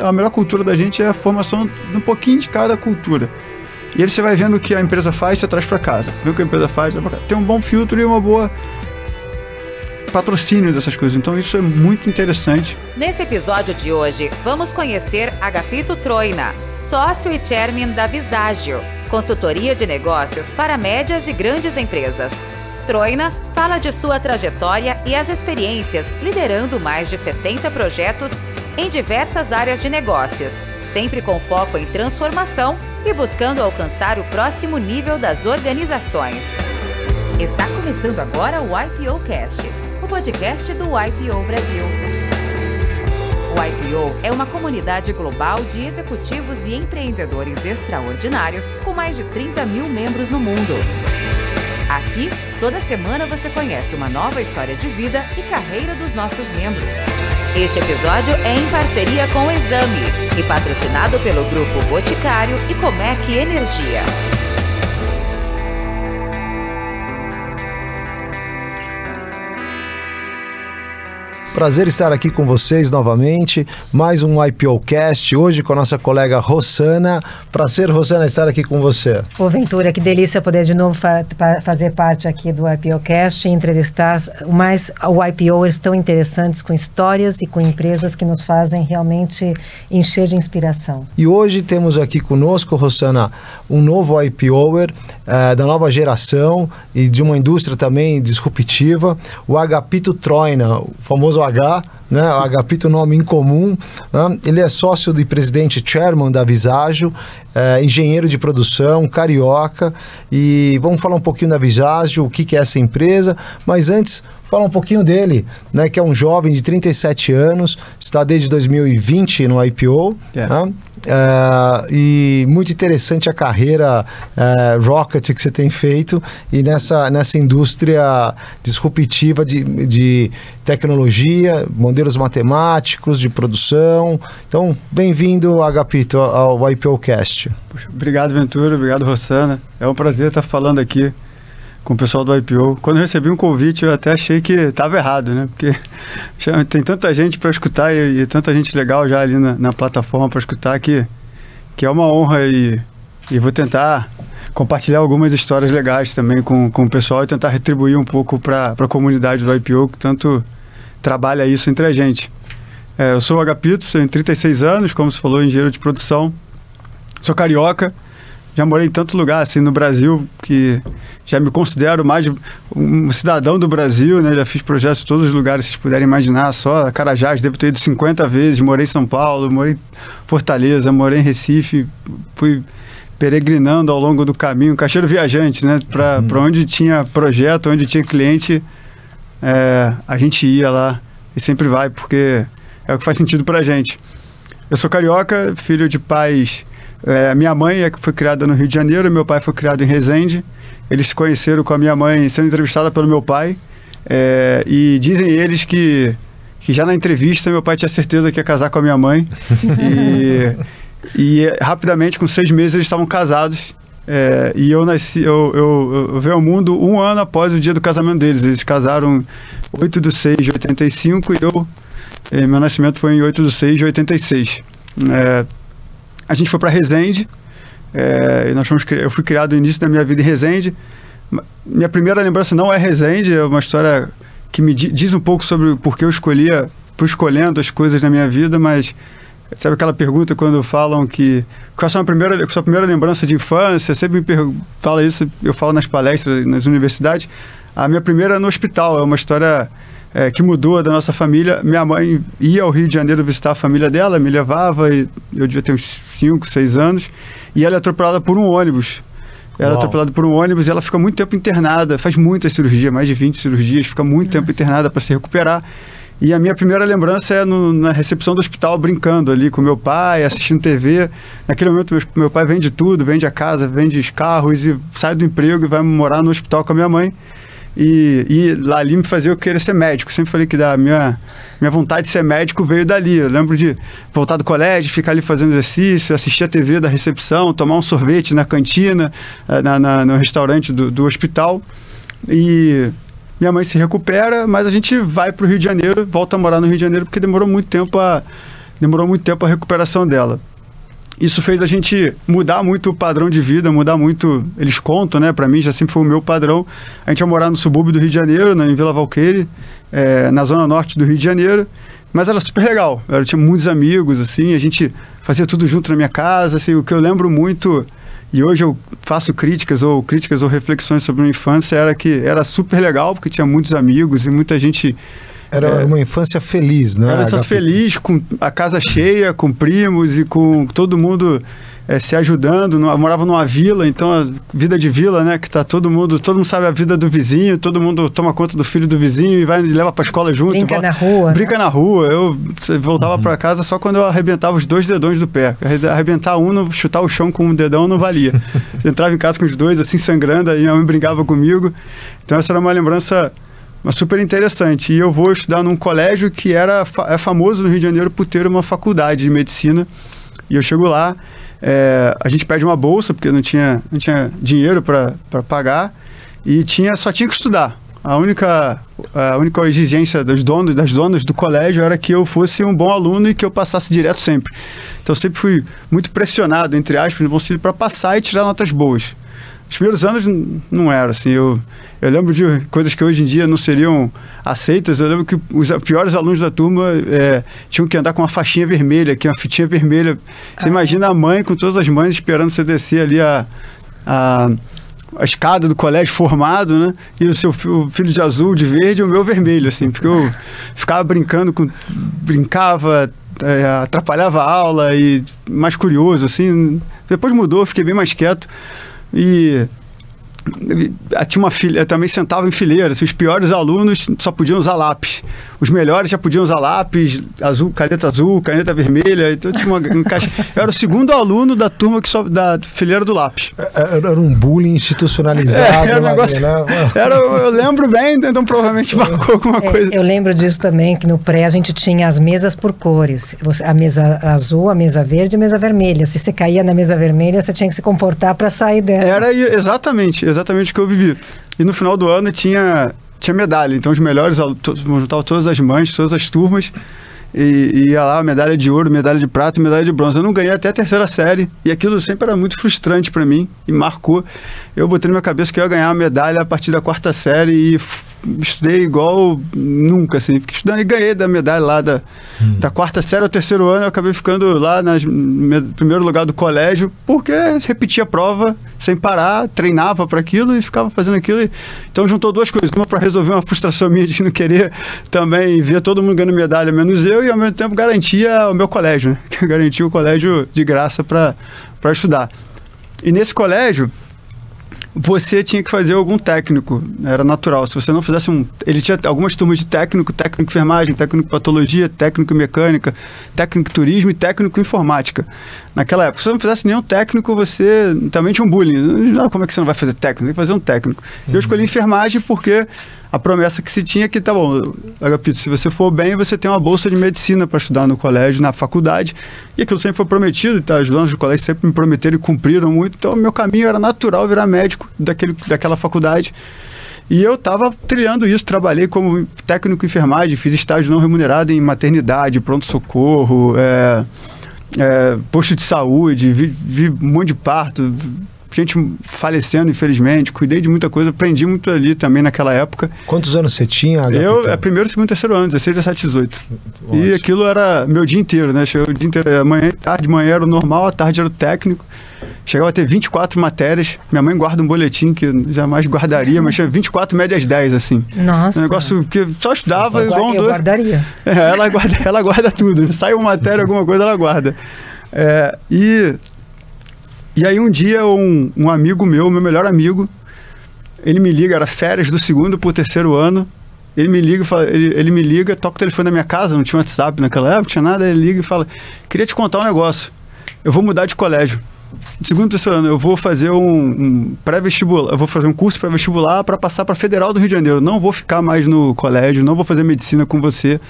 A melhor cultura da gente é a formação de um pouquinho de cada cultura. E aí você vai vendo o que a empresa faz, você traz para casa. Vê o que a empresa faz, tem um bom filtro e uma boa patrocínio dessas coisas. Então isso é muito interessante. Nesse episódio de hoje, vamos conhecer Agapito Troina, sócio e chairman da Visagio, consultoria de negócios para médias e grandes empresas. Troina fala de sua trajetória e as experiências liderando mais de 70 projetos em diversas áreas de negócios, sempre com foco em transformação e buscando alcançar o próximo nível das organizações. Está começando agora o IPO Cast, o podcast do IPO Brasil. O IPO é uma comunidade global de executivos e empreendedores extraordinários com mais de 30 mil membros no mundo. Aqui, toda semana você conhece uma nova história de vida e carreira dos nossos membros. Este episódio é em parceria com o Exame e patrocinado pelo Grupo Boticário e Comec Energia. Prazer estar aqui com vocês novamente. Mais um IPO Cast, hoje com a nossa colega Rossana. Prazer, Rossana, estar aqui com você. Ô, Ventura, que delícia poder de novo fa fazer parte aqui do IPO Cast e entrevistar mais o IPOers tão interessantes com histórias e com empresas que nos fazem realmente encher de inspiração. E hoje temos aqui conosco, Rossana, um novo IPOer uh, da nova geração e de uma indústria também disruptiva, o Agapito Troina, o famoso H, né? O Agapito, nome incomum. Né? Ele é sócio e presidente chairman da Visagio, é, engenheiro de produção, carioca. E vamos falar um pouquinho da Visagio, o que, que é essa empresa. Mas antes, falar um pouquinho dele, né? Que é um jovem de 37 anos, está desde 2020 no IPO. Yeah. Né? Uh, e muito interessante a carreira Rocket que você tem feito e nessa, nessa indústria disruptiva de, de tecnologia, modelos matemáticos, de produção. Então, bem-vindo, Agapito, ao IPOcast. Obrigado, Ventura. Obrigado, Rossana. É um prazer estar falando aqui com o pessoal do IPO. Quando eu recebi um convite, eu até achei que estava errado, né? Porque tem tanta gente para escutar e, e, tanta gente legal já ali na, na plataforma para escutar que, que é uma honra e, e vou tentar compartilhar algumas histórias legais também com, com o pessoal e tentar retribuir um pouco para a comunidade do IPO que tanto trabalha isso entre a gente. É, eu sou o Agapito, tenho 36 anos, como você falou, engenheiro de produção. Sou carioca, já morei em tanto lugar assim no Brasil que já me considero mais um cidadão do Brasil, né? Já fiz projetos em todos os lugares que vocês puderem imaginar, só Carajás, devo ter ido 50 vezes, morei em São Paulo, morei em Fortaleza, morei em Recife, fui peregrinando ao longo do caminho, caixeiro viajante, né? Para uhum. onde tinha projeto, onde tinha cliente, é, a gente ia lá e sempre vai, porque é o que faz sentido para a gente. Eu sou carioca, filho de pais é, minha mãe é, foi criada no Rio de Janeiro, meu pai foi criado em Resende. Eles se conheceram com a minha mãe sendo entrevistada pelo meu pai. É, e dizem eles que, que já na entrevista meu pai tinha certeza que ia casar com a minha mãe. e, e rapidamente, com seis meses, eles estavam casados. É, e eu nasci, eu, eu, eu veio ao mundo um ano após o dia do casamento deles. Eles casaram 8 de 6 de 85 e eu, é, meu nascimento foi em 8 de 6 de 86. É, a gente foi para Resende. É, nós fomos, eu fui criado no início da minha vida em Resende. Minha primeira lembrança não é Resende, é uma história que me diz um pouco sobre por que eu escolhia, fui escolhendo as coisas na minha vida, mas sabe aquela pergunta quando falam que qual a sua primeira, a sua primeira lembrança de infância? Sempre me fala isso, eu falo nas palestras, nas universidades. A minha primeira é no hospital, é uma história é, que mudou da nossa família. Minha mãe ia ao Rio de Janeiro visitar a família dela, me levava, e eu devia ter uns 5, 6 anos, e ela é atropelada por um ônibus. Ela é atropelada por um ônibus e ela fica muito tempo internada, faz muitas cirurgias, mais de 20 cirurgias, fica muito Nossa. tempo internada para se recuperar. E a minha primeira lembrança é no, na recepção do hospital, brincando ali com meu pai, assistindo TV. Naquele momento, meu, meu pai vende tudo, vende a casa, vende os carros e sai do emprego e vai morar no hospital com a minha mãe. E, e lá ali me fazia eu querer ser médico. Sempre falei que da minha, minha vontade de ser médico veio dali. Eu lembro de voltar do colégio, ficar ali fazendo exercício, assistir a TV da recepção, tomar um sorvete na cantina, eh, na, na no restaurante do, do hospital. E minha mãe se recupera, mas a gente vai para o Rio de Janeiro, volta a morar no Rio de Janeiro, porque demorou muito tempo a demorou muito tempo a recuperação dela. Isso fez a gente mudar muito o padrão de vida, mudar muito. Eles contam, né? Para mim já sempre foi o meu padrão. A gente ia morar no subúrbio do Rio de Janeiro, né, em Vila Valqueire, é, na zona norte do Rio de Janeiro. Mas era super legal. Eu tinha muitos amigos, assim, a gente fazia tudo junto na minha casa. Assim, o que eu lembro muito, e hoje eu faço críticas ou críticas ou reflexões sobre a minha infância, era que era super legal, porque tinha muitos amigos e muita gente era é, uma infância feliz, né? Era feliz, com a casa cheia, com primos e com todo mundo é, se ajudando. Morava numa vila, então a vida de vila, né? Que tá todo mundo, todo mundo sabe a vida do vizinho, todo mundo toma conta do filho do vizinho e vai e leva pra escola junto. Brinca volta, na rua. Brinca né? na rua. Eu voltava uhum. para casa só quando eu arrebentava os dois dedões do pé. Arrebentar um, chutar o chão com um dedão não valia. eu entrava em casa com os dois, assim, sangrando, aí minha mãe brincava comigo. Então essa era uma lembrança mas super interessante. E eu vou estudar num colégio que era é famoso no Rio de Janeiro por ter uma faculdade de medicina. E eu chego lá, é, a gente pede uma bolsa, porque não tinha, não tinha dinheiro para pagar, e tinha, só tinha que estudar. A única, a única exigência dos donos, das donas do colégio era que eu fosse um bom aluno e que eu passasse direto sempre. Então eu sempre fui muito pressionado, entre aspas, no bom sentido, para passar e tirar notas boas. Os primeiros anos não era assim. Eu, eu lembro de coisas que hoje em dia não seriam aceitas. Eu lembro que os piores alunos da turma é, tinham que andar com uma faixinha vermelha, que é uma fitinha vermelha. Você ah. imagina a mãe com todas as mães esperando você descer ali a, a, a escada do colégio formado, né? E o seu o filho de azul, de verde, e o meu vermelho, assim. Porque eu ficava brincando com. brincava, é, atrapalhava a aula e mais curioso, assim. Depois mudou, fiquei bem mais quieto. E tinha uma filha, também sentava em fileira. Assim, os piores alunos só podiam usar lápis. Os melhores já podiam usar lápis, azul, caneta azul, caneta vermelha. Então tinha uma, um caixa. Eu era o segundo aluno da turma que só, da fileira do lápis. É, é, era um bullying institucionalizado. É, era um negócio, né? era, eu lembro bem, então provavelmente marcou alguma é, coisa. Eu lembro disso também, que no pré a gente tinha as mesas por cores. A mesa azul, a mesa verde e a mesa vermelha. Se você caía na mesa vermelha, você tinha que se comportar para sair dela. Era exatamente, exatamente o que eu vivi. E no final do ano tinha tinha medalha. Então os melhores juntavam todas as mães, todas as turmas. E, e ia lá, medalha de ouro, medalha de prata medalha de bronze. Eu não ganhei até a terceira série. E aquilo sempre era muito frustrante para mim e marcou. Eu botei na minha cabeça que eu ia ganhar a medalha a partir da quarta série e estudei igual nunca, assim. Fiquei estudando e ganhei da medalha lá da, hum. da quarta série ao terceiro ano. Eu acabei ficando lá no primeiro lugar do colégio porque repetia a prova sem parar, treinava para aquilo e ficava fazendo aquilo. E... Então juntou duas coisas. Uma para resolver uma frustração minha de não querer também ver todo mundo ganhando medalha, menos eu, e ao mesmo tempo garantia o meu colégio, né? garantia o colégio de graça para estudar. E nesse colégio, você tinha que fazer algum técnico, era natural. Se você não fizesse um. Ele tinha algumas turmas de técnico, técnico enfermagem, técnico patologia, técnico mecânica, técnico turismo e técnico informática. Naquela época, se você não fizesse nenhum técnico, você também tinha um bullying. Como é que você não vai fazer técnico? Tem que fazer um técnico. Uhum. Eu escolhi enfermagem porque a promessa que se tinha é que, tá bom, Agapito, se você for bem, você tem uma bolsa de medicina para estudar no colégio, na faculdade. E aquilo sempre foi prometido, tá? os donos do colégio sempre me prometeram e cumpriram muito. Então, meu caminho era natural virar médico daquele, daquela faculdade. E eu estava trilhando isso, trabalhei como técnico em enfermagem, fiz estágio não remunerado em maternidade, pronto-socorro, é, é, posto de saúde, vi, vi um monte de parto, gente falecendo, infelizmente. Cuidei de muita coisa, aprendi muito ali também naquela época. Quantos anos você tinha? Eu, é primeiro, segundo, terceiro ano, 16, 17, 18. Ótimo. E aquilo era meu dia inteiro, né? Chegava o dia inteiro, amanhã, tarde, manhã era o normal, à tarde era o técnico. Chegava a ter 24 matérias. Minha mãe guarda um boletim que eu jamais guardaria, mas tinha 24 médias 10, assim. Nossa. Um negócio que só estudava eu igual um Eu guardaria. É, ela guarda, ela guarda tudo. Sai uma matéria, alguma coisa, ela guarda. É, e e aí um dia um, um amigo meu, meu melhor amigo, ele me liga, era férias do segundo para o terceiro ano. Ele me liga, fala, ele, ele, me liga, toca o telefone da minha casa, não tinha WhatsApp naquela época, não tinha nada, ele liga e fala: "Queria te contar um negócio. Eu vou mudar de colégio. Segundo terceiro ano, eu vou fazer um, um pré-vestibular, eu vou fazer um curso pré-vestibular para passar para Federal do Rio de Janeiro. Não vou ficar mais no colégio, não vou fazer medicina com você.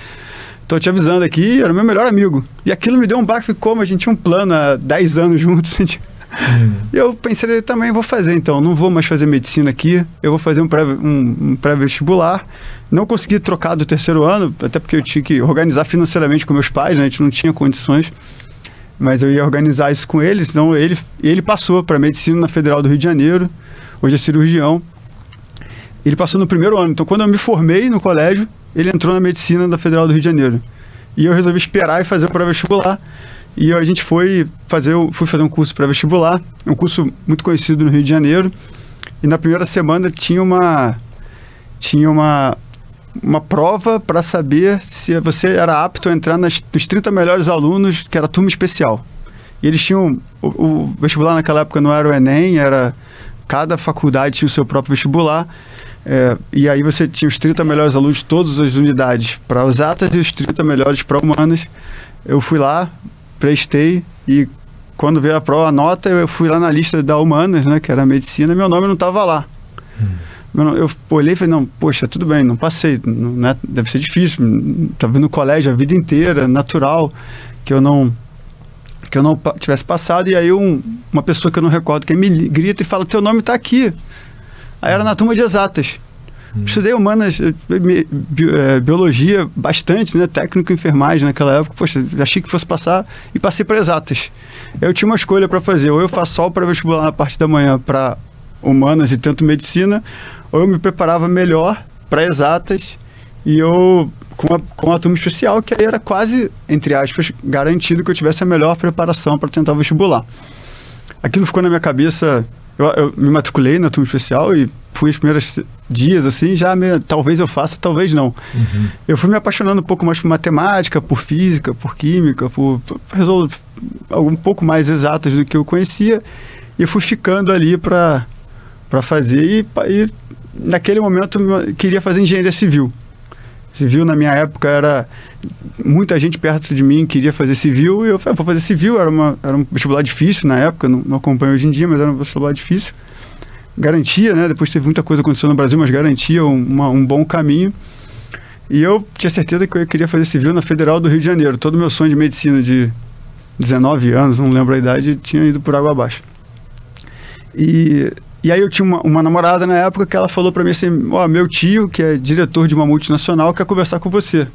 Tô te avisando aqui, era meu melhor amigo. E aquilo me deu um baque como a gente tinha um plano há 10 anos juntos. Eu pensei, também vou fazer então, não vou mais fazer medicina aqui, eu vou fazer um pré-vestibular. Um, um não consegui trocar do terceiro ano, até porque eu tinha que organizar financeiramente com meus pais, né? a gente não tinha condições. Mas eu ia organizar isso com eles, então ele, ele passou para medicina na Federal do Rio de Janeiro, hoje é cirurgião. Ele passou no primeiro ano, então quando eu me formei no colégio, ele entrou na medicina da Federal do Rio de Janeiro. E eu resolvi esperar e fazer o pré-vestibular. E a gente foi fazer, fui fazer um curso pré-vestibular, um curso muito conhecido no Rio de Janeiro. E na primeira semana tinha uma tinha uma uma prova para saber se você era apto a entrar nas, nos 30 melhores alunos, que era turma especial. E eles tinham o, o vestibular naquela época não era o ENEM, era cada faculdade tinha o seu próprio vestibular. É, e aí você tinha os 30 melhores alunos de todas as unidades para os atas e os 30 melhores para humanas. Eu fui lá, prestei e quando veio a prova, a nota, eu fui lá na lista da humanas, né, que era a medicina, meu nome não estava lá. Hum. Eu olhei e falei, não, poxa, tudo bem, não passei, não, né, deve ser difícil, estava no colégio a vida inteira, natural, que eu não que eu não tivesse passado, e aí um, uma pessoa que eu não recordo, que me grita e fala, teu nome está aqui. Aí era na turma de exatas. Hum. Estudei humanas, eh, eh, biologia bastante, né? Técnico em enfermagem naquela época. Poxa, achei que fosse passar e passei para exatas. Eu tinha uma escolha para fazer. Ou eu faço só o pré-vestibular na parte da manhã para humanas e tento medicina, ou eu me preparava melhor para exatas e eu com a, com a turma especial, que aí era quase, entre aspas, garantido que eu tivesse a melhor preparação para tentar vestibular. Aquilo ficou na minha cabeça eu, eu, me matriculei na turma especial e fui os primeiros dias, assim, já me, talvez eu faça, talvez não. Uhum. Eu fui me apaixonando um pouco mais por matemática, por física, por química, por, por um pouco mais exatas do que eu conhecia. E fui ficando ali para fazer. E, e naquele momento queria fazer engenharia civil. Civil na minha época era muita gente perto de mim queria fazer civil e eu falei, ah, vou fazer civil, era, uma, era um vestibular difícil na época, não, não acompanho hoje em dia, mas era um vestibular difícil. Garantia, né? Depois teve muita coisa acontecendo no Brasil, mas garantia um, uma, um bom caminho. E eu tinha certeza que eu queria fazer civil na Federal do Rio de Janeiro. Todo o meu sonho de medicina de 19 anos, não lembro a idade, tinha ido por água abaixo. E e aí eu tinha uma, uma namorada na época que ela falou para mim assim, ó, oh, meu tio, que é diretor de uma multinacional, quer conversar com você.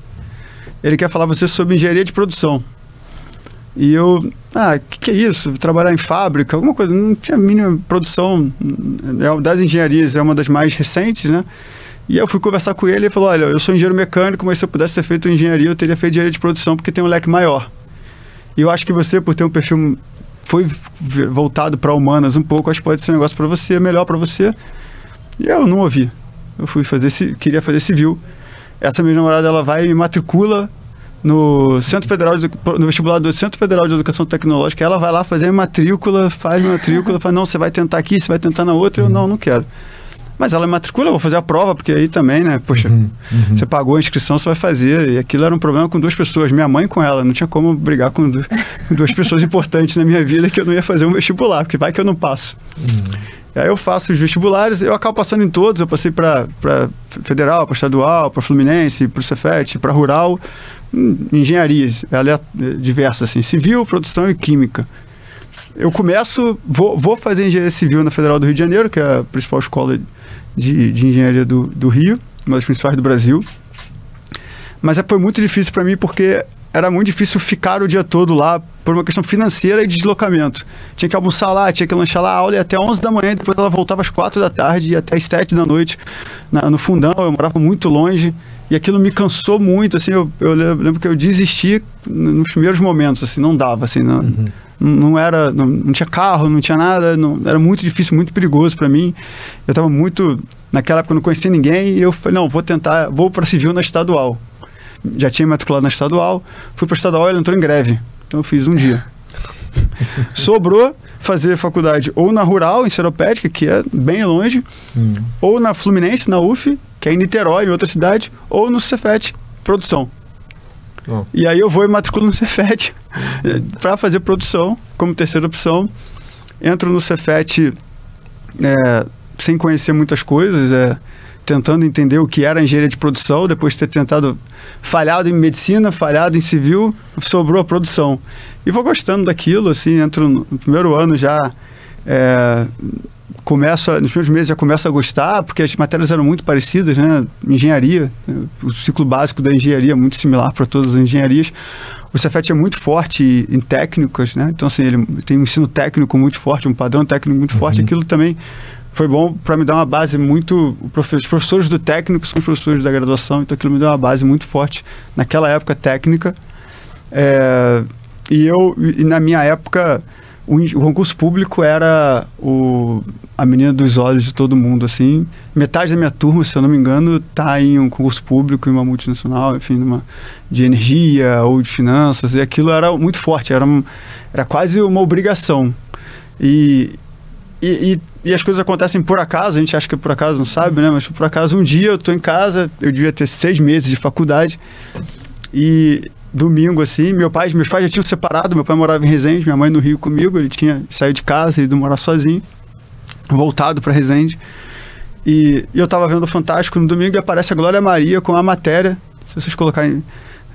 Ele quer falar com você sobre engenharia de produção. E eu, ah, o que, que, é isso? Trabalhar em fábrica, alguma coisa. Não tinha mínima produção. É, das engenharias é uma das mais recentes, né? E eu fui conversar com ele ele falou: Olha, eu sou engenheiro mecânico, mas se eu pudesse ter feito engenharia, eu teria feito engenharia de produção porque tem um leque maior. E eu acho que você, por ter um perfil foi voltado para humanas um pouco, acho que pode ser um negócio para você, melhor para você. E eu não ouvi. Eu fui fazer, queria fazer civil. Essa minha namorada, ela vai e me matricula no Centro Federal de, no vestibular do Centro Federal de Educação Tecnológica. Ela vai lá fazer matrícula, faz matrícula, fala, não, você vai tentar aqui, você vai tentar na outra. Eu, não, não quero. Mas ela matricula, eu vou fazer a prova, porque aí também, né? Poxa, uhum, uhum. você pagou a inscrição, você vai fazer. E aquilo era um problema com duas pessoas, minha mãe com ela. Não tinha como brigar com duas, duas pessoas importantes na minha vida que eu não ia fazer um vestibular, porque vai que eu não passo. Uhum. E aí eu faço os vestibulares, eu acabo passando em todos. Eu passei para federal, para estadual, para Fluminense, para o Cefet, para rural, engenharias diversas, assim, civil, produção e química. Eu começo, vou, vou fazer engenharia civil na Federal do Rio de Janeiro, que é a principal escola de, de engenharia do, do Rio, uma das principais do Brasil. Mas é, foi muito difícil para mim porque era muito difícil ficar o dia todo lá por uma questão financeira e de deslocamento. Tinha que almoçar lá, tinha que lanchar lá, a aula ia até 11 da manhã, depois ela voltava às 4 da tarde e até às 7 da noite na, no fundão. Eu morava muito longe e aquilo me cansou muito. Assim, eu, eu lembro que eu desisti nos primeiros momentos, assim, não dava, assim, não, uhum. Não era, não, não, tinha carro, não tinha nada, não, era muito difícil, muito perigoso para mim. Eu estava muito naquela época eu não conhecia ninguém e eu falei, não, vou tentar, vou para civil na estadual já tinha matriculado na estadual, fui para estadual ele entrou em greve. Então eu fiz um dia. Sobrou fazer faculdade ou na Rural, em Seropédica, que é bem longe, hum. ou na Fluminense, na UF, que é em Niterói, em outra cidade, ou no Cefet, produção. Oh. E aí eu vou e matriculo no Cefet para fazer produção como terceira opção. Entro no Cefet é, sem conhecer muitas coisas, é, tentando entender o que era engenharia de produção, depois de ter tentado falhado em medicina, falhado em civil, sobrou a produção. E vou gostando daquilo, assim, entro no primeiro ano já. É, começo a, nos primeiros meses já começo a gostar, porque as matérias eram muito parecidas, né? Engenharia, o ciclo básico da engenharia é muito similar para todas as engenharias. O Cefet é muito forte em técnicas, né? Então, assim, ele tem um ensino técnico muito forte, um padrão técnico muito uhum. forte. Aquilo também foi bom para me dar uma base muito. Os professores do técnico são os professores da graduação, então aquilo me deu uma base muito forte naquela época técnica. É, e eu, e na minha época, o, o, concurso público era o, a menina dos olhos de todo mundo, assim. Metade da minha turma, se eu não me engano, está em um concurso público, em uma multinacional, enfim, numa, de energia ou de finanças, e aquilo era muito forte, era, era quase uma obrigação. E, e, e, e, as coisas acontecem por acaso, a gente acha que por acaso não sabe, né? Mas por acaso um dia eu estou em casa, eu devia ter seis meses de faculdade e domingo assim, meu pai, meus pais já tinham separado, meu pai morava em Resende, minha mãe no Rio comigo, ele tinha saído de casa e ido morar sozinho, voltado para Resende. E, e eu estava vendo o Fantástico no domingo e aparece a Glória Maria com a matéria, se vocês colocarem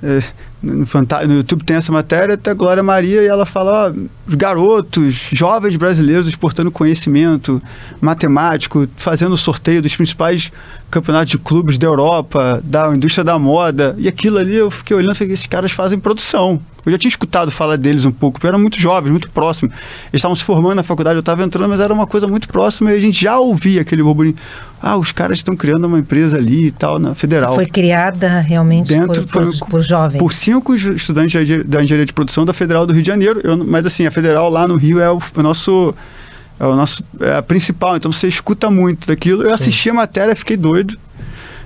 é, no, no, YouTube tem essa matéria, até Glória Maria, e ela fala: ó, os garotos, jovens brasileiros exportando conhecimento matemático, fazendo sorteio dos principais campeonatos de clubes da Europa, da indústria da moda. E aquilo ali eu fiquei olhando e falei: esses caras fazem produção. Eu já tinha escutado falar deles um pouco, porque eram muito jovens, muito próximos. Eles estavam se formando na faculdade, eu estava entrando, mas era uma coisa muito próxima e a gente já ouvia aquele burburinho. Ah, os caras estão criando uma empresa ali e tal, na federal. Foi criada realmente Dentro, por, por, por jovens. Por cinco estudantes da engenharia de produção da Federal do Rio de Janeiro. Eu, mas assim, a Federal lá no Rio é o, o nosso. É o nosso é a principal, então você escuta muito daquilo. Eu Sim. assisti a matéria, fiquei doido.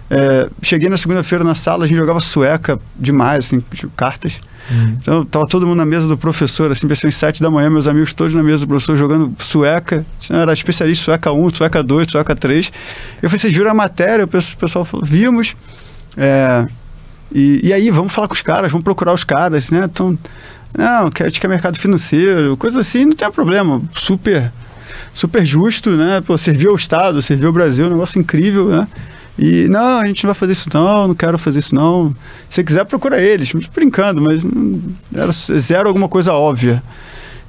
É, cheguei na segunda-feira na sala, a gente jogava sueca demais, assim, cartas. Uhum. Então, tava todo mundo na mesa do professor, assim, pensei às sete da manhã, meus amigos todos na mesa do professor jogando sueca. Era especialista sueca 1, sueca 2, sueca 3. Eu falei, vocês viram a matéria? O pessoal falou, vimos. É, e, e aí, vamos falar com os caras, vamos procurar os caras, né? Então, não, quer, que é mercado financeiro, coisa assim, não tem problema. Super, super justo, né? Pô, serviu ao Estado, serviu ao Brasil, um negócio incrível, né? E não, a gente não vai fazer isso não, não quero fazer isso não. Se quiser, procura eles. Brincando, mas era zero alguma coisa óbvia.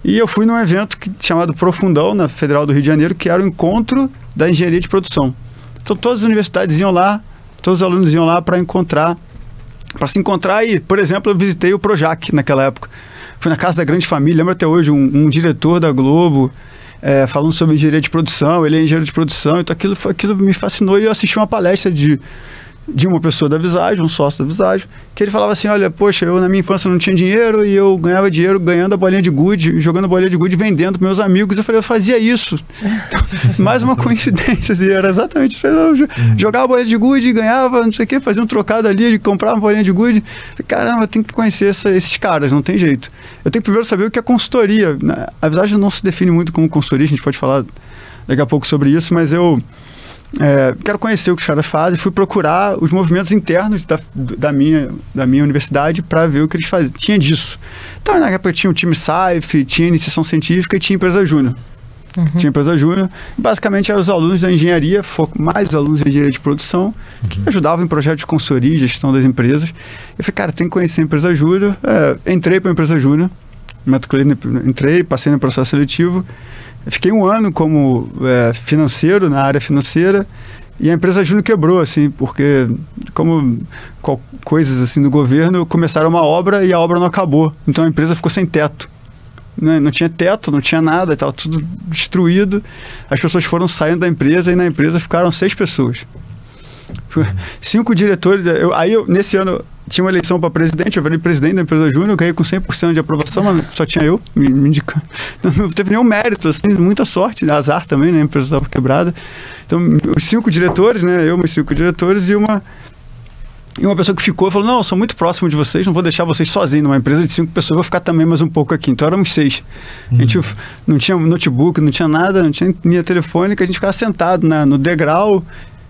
E eu fui num evento que, chamado Profundão, na Federal do Rio de Janeiro, que era o encontro da engenharia de produção. Então todas as universidades iam lá, todos os alunos iam lá para encontrar, para se encontrar e, por exemplo, eu visitei o Projac naquela época. Fui na casa da grande família, lembro até hoje, um, um diretor da Globo, é, falando sobre engenharia de produção, ele é engenheiro de produção, então aquilo, aquilo me fascinou e eu assisti uma palestra de de uma pessoa da Visagem, um sócio da Visagem, que ele falava assim, olha, poxa, eu na minha infância não tinha dinheiro e eu ganhava dinheiro ganhando a bolinha de gude, jogando a bolinha de gude vendendo para meus amigos. Eu falei, eu fazia isso. Então, mais uma coincidência, assim, era exatamente isso. Eu jogava a bolinha de gude, ganhava, não sei o quê, fazia um trocado ali, de comprar uma bolinha de gude. Caramba, eu tenho que conhecer essa, esses caras, não tem jeito. Eu tenho que primeiro saber o que é consultoria. A Visagem não se define muito como consultoria, a gente pode falar daqui a pouco sobre isso, mas eu é, quero conhecer o que os caras fazem, fui procurar os movimentos internos da, da, minha, da minha universidade para ver o que eles faziam. Tinha disso. Então, na época tinha o time SAIF, tinha iniciação científica e tinha empresa júnior. Uhum. Tinha empresa júnior. Basicamente eram os alunos da engenharia, mais os alunos da engenharia de produção, uhum. que ajudavam em projetos de consultoria e gestão das empresas. Eu falei, cara, tem que conhecer a empresa júnior. É, entrei para a empresa júnior, entrei, passei no processo seletivo. Fiquei um ano como é, financeiro, na área financeira, e a empresa Júnior quebrou, assim, porque como coisas assim do governo, começaram uma obra e a obra não acabou. Então a empresa ficou sem teto. Né? Não tinha teto, não tinha nada, estava tudo destruído. As pessoas foram saindo da empresa e na empresa ficaram seis pessoas. Cinco diretores. Eu, aí, eu, nesse ano, tinha uma eleição para presidente, eu virei presidente da empresa Júnior, ganhei com 100% de aprovação, mas só tinha eu me, me indicando. Então, não teve nenhum mérito, assim, muita sorte, azar também, né? A empresa estava quebrada. Então, os cinco diretores, né? Eu, meus cinco diretores e uma. E uma pessoa que ficou falou: Não, eu sou muito próximo de vocês, não vou deixar vocês sozinhos. Numa empresa de cinco pessoas, vou ficar também mais um pouco aqui. Então éramos seis. Uhum. A gente uhum. não tinha notebook, não tinha nada, não tinha linha telefônica, a gente ficava sentado né, no degrau,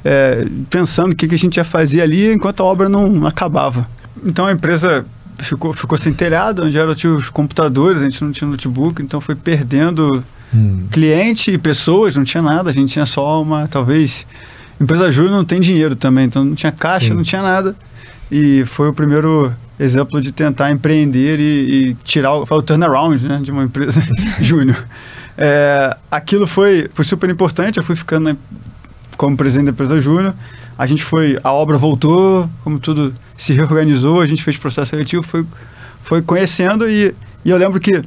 é, pensando o que, que a gente ia fazer ali enquanto a obra não acabava. Então a empresa ficou, ficou sem telhado, onde era, tinha os computadores, a gente não tinha notebook, então foi perdendo hum. cliente e pessoas, não tinha nada, a gente tinha só uma, talvez, empresa júnior não tem dinheiro também, então não tinha caixa, Sim. não tinha nada. E foi o primeiro exemplo de tentar empreender e, e tirar o, o turnaround né, de uma empresa júnior. É, aquilo foi, foi super importante, eu fui ficando como presidente da empresa júnior. A gente foi, a obra voltou, como tudo se reorganizou, a gente fez processo seletivo, foi, foi conhecendo e, e eu lembro que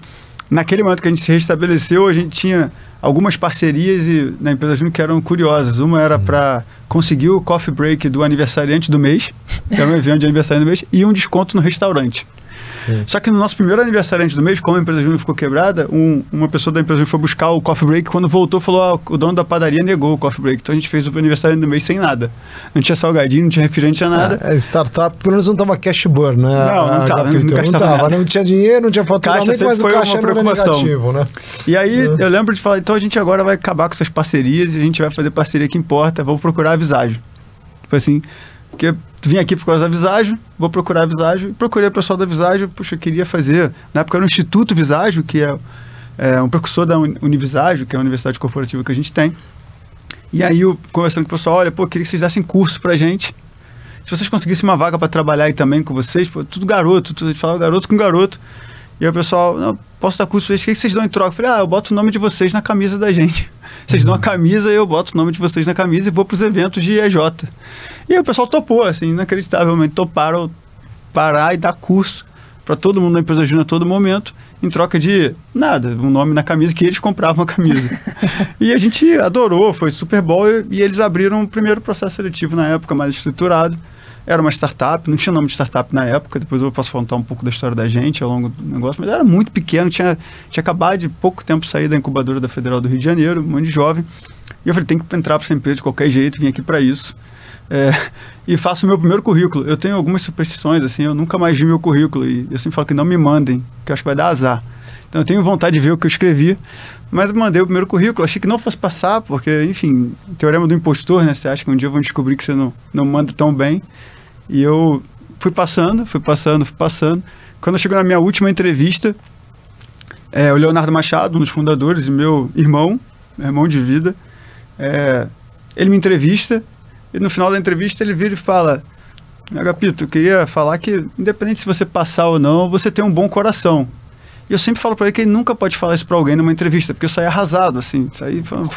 naquele momento que a gente se restabeleceu, a gente tinha algumas parcerias e, na empresa Júnior que eram curiosas. Uma era para conseguir o coffee break do aniversariante do mês, que era um evento de aniversário do mês, e um desconto no restaurante. Só que no nosso primeiro aniversário do mês, como a empresa Júnior ficou quebrada, um, uma pessoa da empresa Júnior foi buscar o coffee break. Quando voltou, falou: ah, o dono da padaria negou o coffee break. Então a gente fez o aniversário do mês sem nada. Não tinha salgadinho, não tinha refrigerante, não tinha nada. É, startup, pelo menos não tava cash burn, né? Não, não tava. Não, não, tava não tinha dinheiro, não tinha faturamento, mas o caixa era negativo, né? E aí é. eu lembro de falar: então a gente agora vai acabar com essas parcerias e a gente vai fazer parceria que importa, vamos procurar a visagem. Foi assim, porque vim aqui por causa da Visagem, vou procurar a Visagem. Procurei o pessoal da Visagem, puxa, eu queria fazer. Na época era o Instituto Visagem, que é, é um precursor da Univisagem, que é a universidade corporativa que a gente tem. E aí, eu, conversando com o pessoal, olha, pô, queria que vocês dessem curso pra gente. Se vocês conseguissem uma vaga para trabalhar aí também com vocês, pô, tudo garoto, tudo, a gente falava garoto com garoto. E aí o pessoal, não, posso dar curso pra vocês, o que vocês dão em troca? Eu falei, ah, eu boto o nome de vocês na camisa da gente. Vocês uhum. dão a camisa, eu boto o nome de vocês na camisa e vou pros eventos de EJ. E aí o pessoal topou, assim, inacreditavelmente, toparam parar e dar curso para todo mundo na empresa júnior a todo momento, em troca de nada, um nome na camisa que eles compravam a camisa. e a gente adorou, foi super bom e, e eles abriram o primeiro processo seletivo na época, mais estruturado. Era uma startup, não tinha nome de startup na época, depois eu posso contar um pouco da história da gente ao longo do negócio, mas era muito pequeno, tinha, tinha acabado de pouco tempo sair da incubadora da Federal do Rio de Janeiro, um monte de jovem. E eu falei, tem que entrar para essa empresa de qualquer jeito, vim aqui para isso. É, e faço o meu primeiro currículo. Eu tenho algumas superstições, assim, eu nunca mais vi meu currículo. E eu sempre falo que não me mandem, que eu acho que vai dar azar. Então eu tenho vontade de ver o que eu escrevi, mas mandei o primeiro currículo. Achei que não fosse passar, porque, enfim, teorema do impostor, né? Você acha que um dia vão descobrir que você não, não manda tão bem. E eu fui passando, fui passando, fui passando. Quando eu chego na minha última entrevista, é, o Leonardo Machado, um dos fundadores, meu irmão, meu irmão de vida, é, ele me entrevista e no final da entrevista ele vira e fala: Agapito, eu queria falar que, independente se você passar ou não, você tem um bom coração. E eu sempre falo para ele que ele nunca pode falar isso para alguém numa entrevista, porque eu saí arrasado, assim. Saí falando,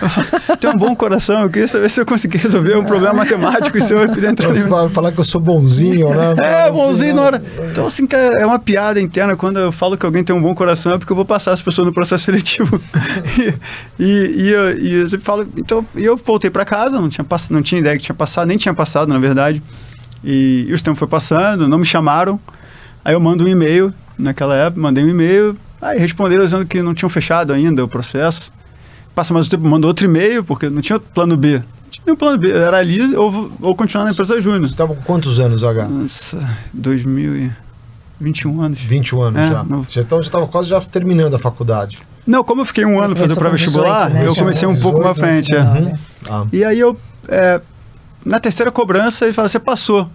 tem um bom coração, eu queria saber se eu consegui resolver um problema matemático e se eu entrar em... falar que eu sou bonzinho, né? É, bonzinho na hora. Então, assim, cara, é uma piada interna. Quando eu falo que alguém tem um bom coração, é porque eu vou passar as pessoas no processo seletivo. e, e, e, eu, e eu falo, então, eu voltei para casa, não tinha, pass... não tinha ideia que tinha passado, nem tinha passado, na verdade. E, e o tempo foi passando, não me chamaram. Aí eu mando um e-mail naquela época, mandei um e-mail, aí responderam dizendo que não tinham fechado ainda o processo. Passa mais um tempo, mandou outro e-mail, porque não tinha plano B. Não tinha plano B, era ali ou, ou continuar na empresa Júnior. Você estava com quantos anos, H? Nossa, 2021 anos. 21 anos é, já. No... Então você estava quase já terminando a faculdade. Não, como eu fiquei um ano fazendo para vestibular, né? eu comecei um pouco mais frente. É. Uhum. Ah. E aí eu, é, na terceira cobrança, ele falou, você passou.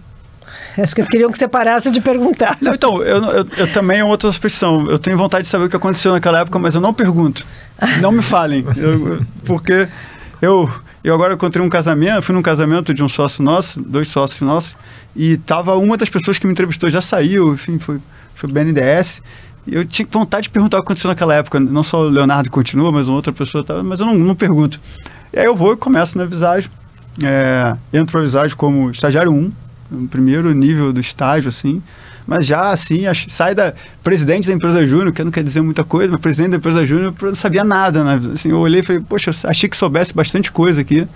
Acho que eles queriam que você parasse de perguntar. Não, então, eu, eu, eu também é outra suspeição. Eu tenho vontade de saber o que aconteceu naquela época, mas eu não pergunto. Não me falem. Eu, porque eu, eu agora encontrei um casamento, fui num casamento de um sócio nosso, dois sócios nossos, e tava uma das pessoas que me entrevistou já saiu, enfim, foi, foi BNDES. Eu tinha vontade de perguntar o que aconteceu naquela época. Não só o Leonardo continua, mas uma outra pessoa, tava, mas eu não, não pergunto. E aí eu vou e começo na visagem. É, entro para a visagem como estagiário 1, no primeiro nível do estágio, assim. Mas já, assim, sai da presidente da empresa júnior, que não quer dizer muita coisa, mas presidente da empresa júnior, eu não sabia nada, né? Assim, eu olhei e falei, poxa, achei que soubesse bastante coisa aqui.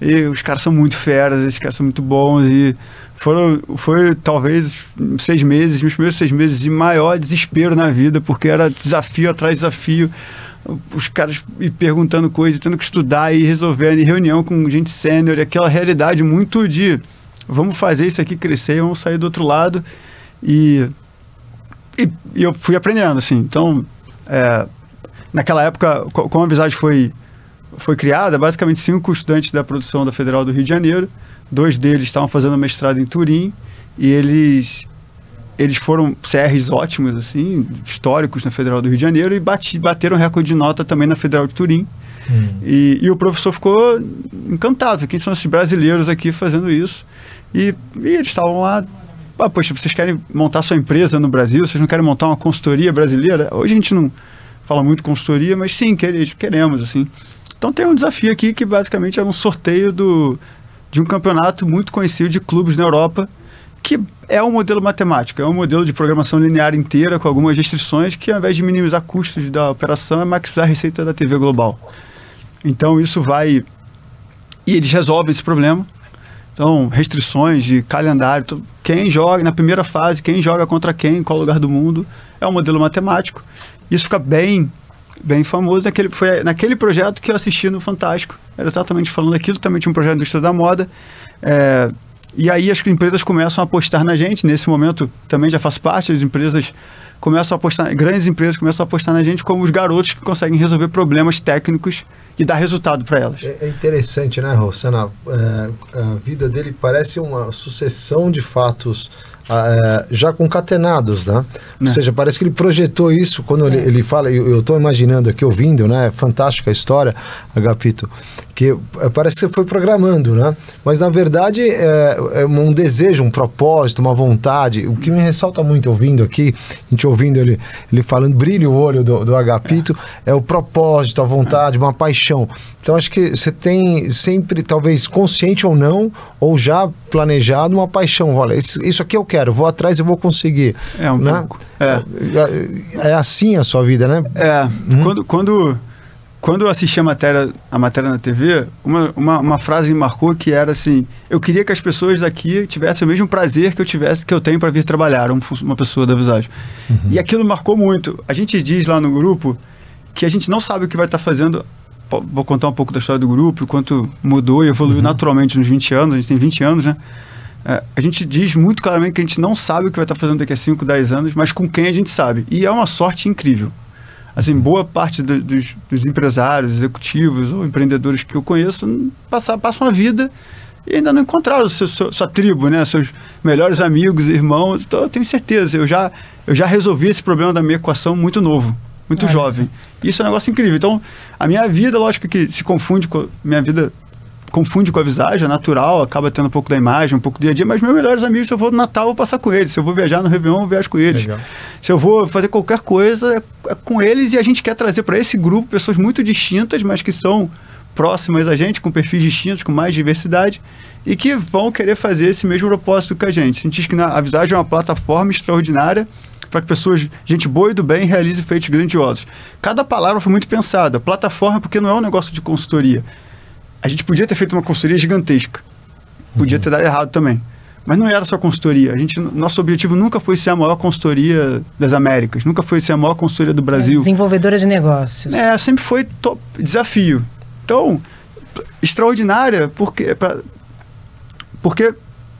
E os caras são muito feras, esses caras são muito bons e foram, foi talvez seis meses, meus primeiros seis meses de maior desespero na vida, porque era desafio atrás de desafio os caras me perguntando coisas, tendo que estudar e resolver em reunião com gente sênior, aquela realidade muito de vamos fazer isso aqui crescer, vamos sair do outro lado. E, e, e eu fui aprendendo, assim. Então, é, naquela época, como a Visage foi, foi criada, basicamente cinco estudantes da produção da Federal do Rio de Janeiro, dois deles estavam fazendo mestrado em Turim, e eles eles foram CRs ótimos, assim, históricos na Federal do Rio de Janeiro, e bati, bateram recorde de nota também na Federal de Turim. Hum. E, e, o professor ficou encantado. Quem são esses brasileiros aqui fazendo isso? E, e eles estavam lá. Ah, poxa, vocês querem montar sua empresa no Brasil? Vocês não querem montar uma consultoria brasileira? Hoje a gente não fala muito consultoria, mas sim, queremos, assim. Então tem um desafio aqui que basicamente é um sorteio do, de um campeonato muito conhecido de clubes na Europa, que é um modelo matemático, é um modelo de programação linear inteira com algumas restrições que, ao invés de minimizar custos da operação, é maximizar a receita da TV global. Então isso vai. E eles resolvem esse problema. Então, restrições de calendário. Quem joga na primeira fase, quem joga contra quem, em qual lugar do mundo, é um modelo matemático. Isso fica bem bem famoso. Naquele, foi naquele projeto que eu assisti no Fantástico. Era exatamente falando daquilo, também tinha um projeto da indústria da moda. É, e aí as empresas começam a apostar na gente. Nesse momento também já faço parte, as empresas começam a apostar, grandes empresas começam a apostar na gente como os garotos que conseguem resolver problemas técnicos e dar resultado para elas. É, é, interessante, né, Rosana? É, a vida dele parece uma sucessão de fatos é, já concatenados, né? Ou né. seja, parece que ele projetou isso quando ele, ele fala, eu estou imaginando aqui, ouvindo, né? Fantástica a história, Agapito, que é, parece que você foi programando, né? Mas na verdade é, é, um desejo, um propósito, uma vontade. O que me ressalta muito ouvindo aqui, a gente ouvindo ele, ele falando, brilha o olho do, do Agapito, é. é o propósito, a vontade, uma paixão. Então acho que você tem sempre, talvez consciente ou não, ou já planejado, uma paixão. Olha, isso, aqui eu quero, vou atrás e vou conseguir. É um né? pouco. É. é. é assim a sua vida, né? É. Hum. Quando, quando quando eu assisti a matéria, a matéria na TV, uma, uma, uma, frase me marcou que era assim: eu queria que as pessoas daqui tivessem o mesmo prazer que eu tivesse que eu tenho para vir trabalhar, um, uma pessoa da visagem. Uhum. E aquilo marcou muito. A gente diz lá no grupo que a gente não sabe o que vai estar tá fazendo. Vou contar um pouco da história do grupo, quanto mudou e evoluiu uhum. naturalmente nos 20 anos, a gente tem 20 anos, né? É, a gente diz muito claramente que a gente não sabe o que vai estar tá fazendo daqui a 5, 10 anos, mas com quem a gente sabe. E é uma sorte incrível assim, boa parte do, dos, dos, empresários, executivos ou empreendedores que eu conheço passar, passam a vida e ainda não encontraram seu, sua, sua tribo, né? Seus melhores amigos, irmãos. Então, eu tenho certeza, eu já, eu já resolvi esse problema da minha equação muito novo, muito é jovem. Isso. isso é um negócio incrível. Então, a minha vida, lógico que se confunde com a minha vida confunde com a visagem, é natural, acaba tendo um pouco da imagem, um pouco do dia a dia, mas meus melhores amigos, se eu vou no Natal, eu vou passar com eles. Se eu vou viajar no Réveillon, eu viajo com eles. Legal. Se eu vou fazer qualquer coisa, é, é com eles e a gente quer trazer para esse grupo pessoas muito distintas, mas que são próximas a gente, com perfis distintos, com mais diversidade, e que vão querer fazer esse mesmo propósito que a gente. Sentir que a Visagem é uma plataforma extraordinária para que pessoas, gente boa e do bem, realizem feitos grandiosos. Cada palavra foi muito pensada. Plataforma, porque não é um negócio de consultoria a gente podia ter feito uma consultoria gigantesca. Podia uhum. ter dado errado também. Mas não era só consultoria. A gente, nosso objetivo nunca foi ser a maior consultoria das Américas, nunca foi ser a maior consultoria do Brasil. É, desenvolvedora de negócios. É, sempre foi top, desafio. Então, extraordinária, porque, pra, porque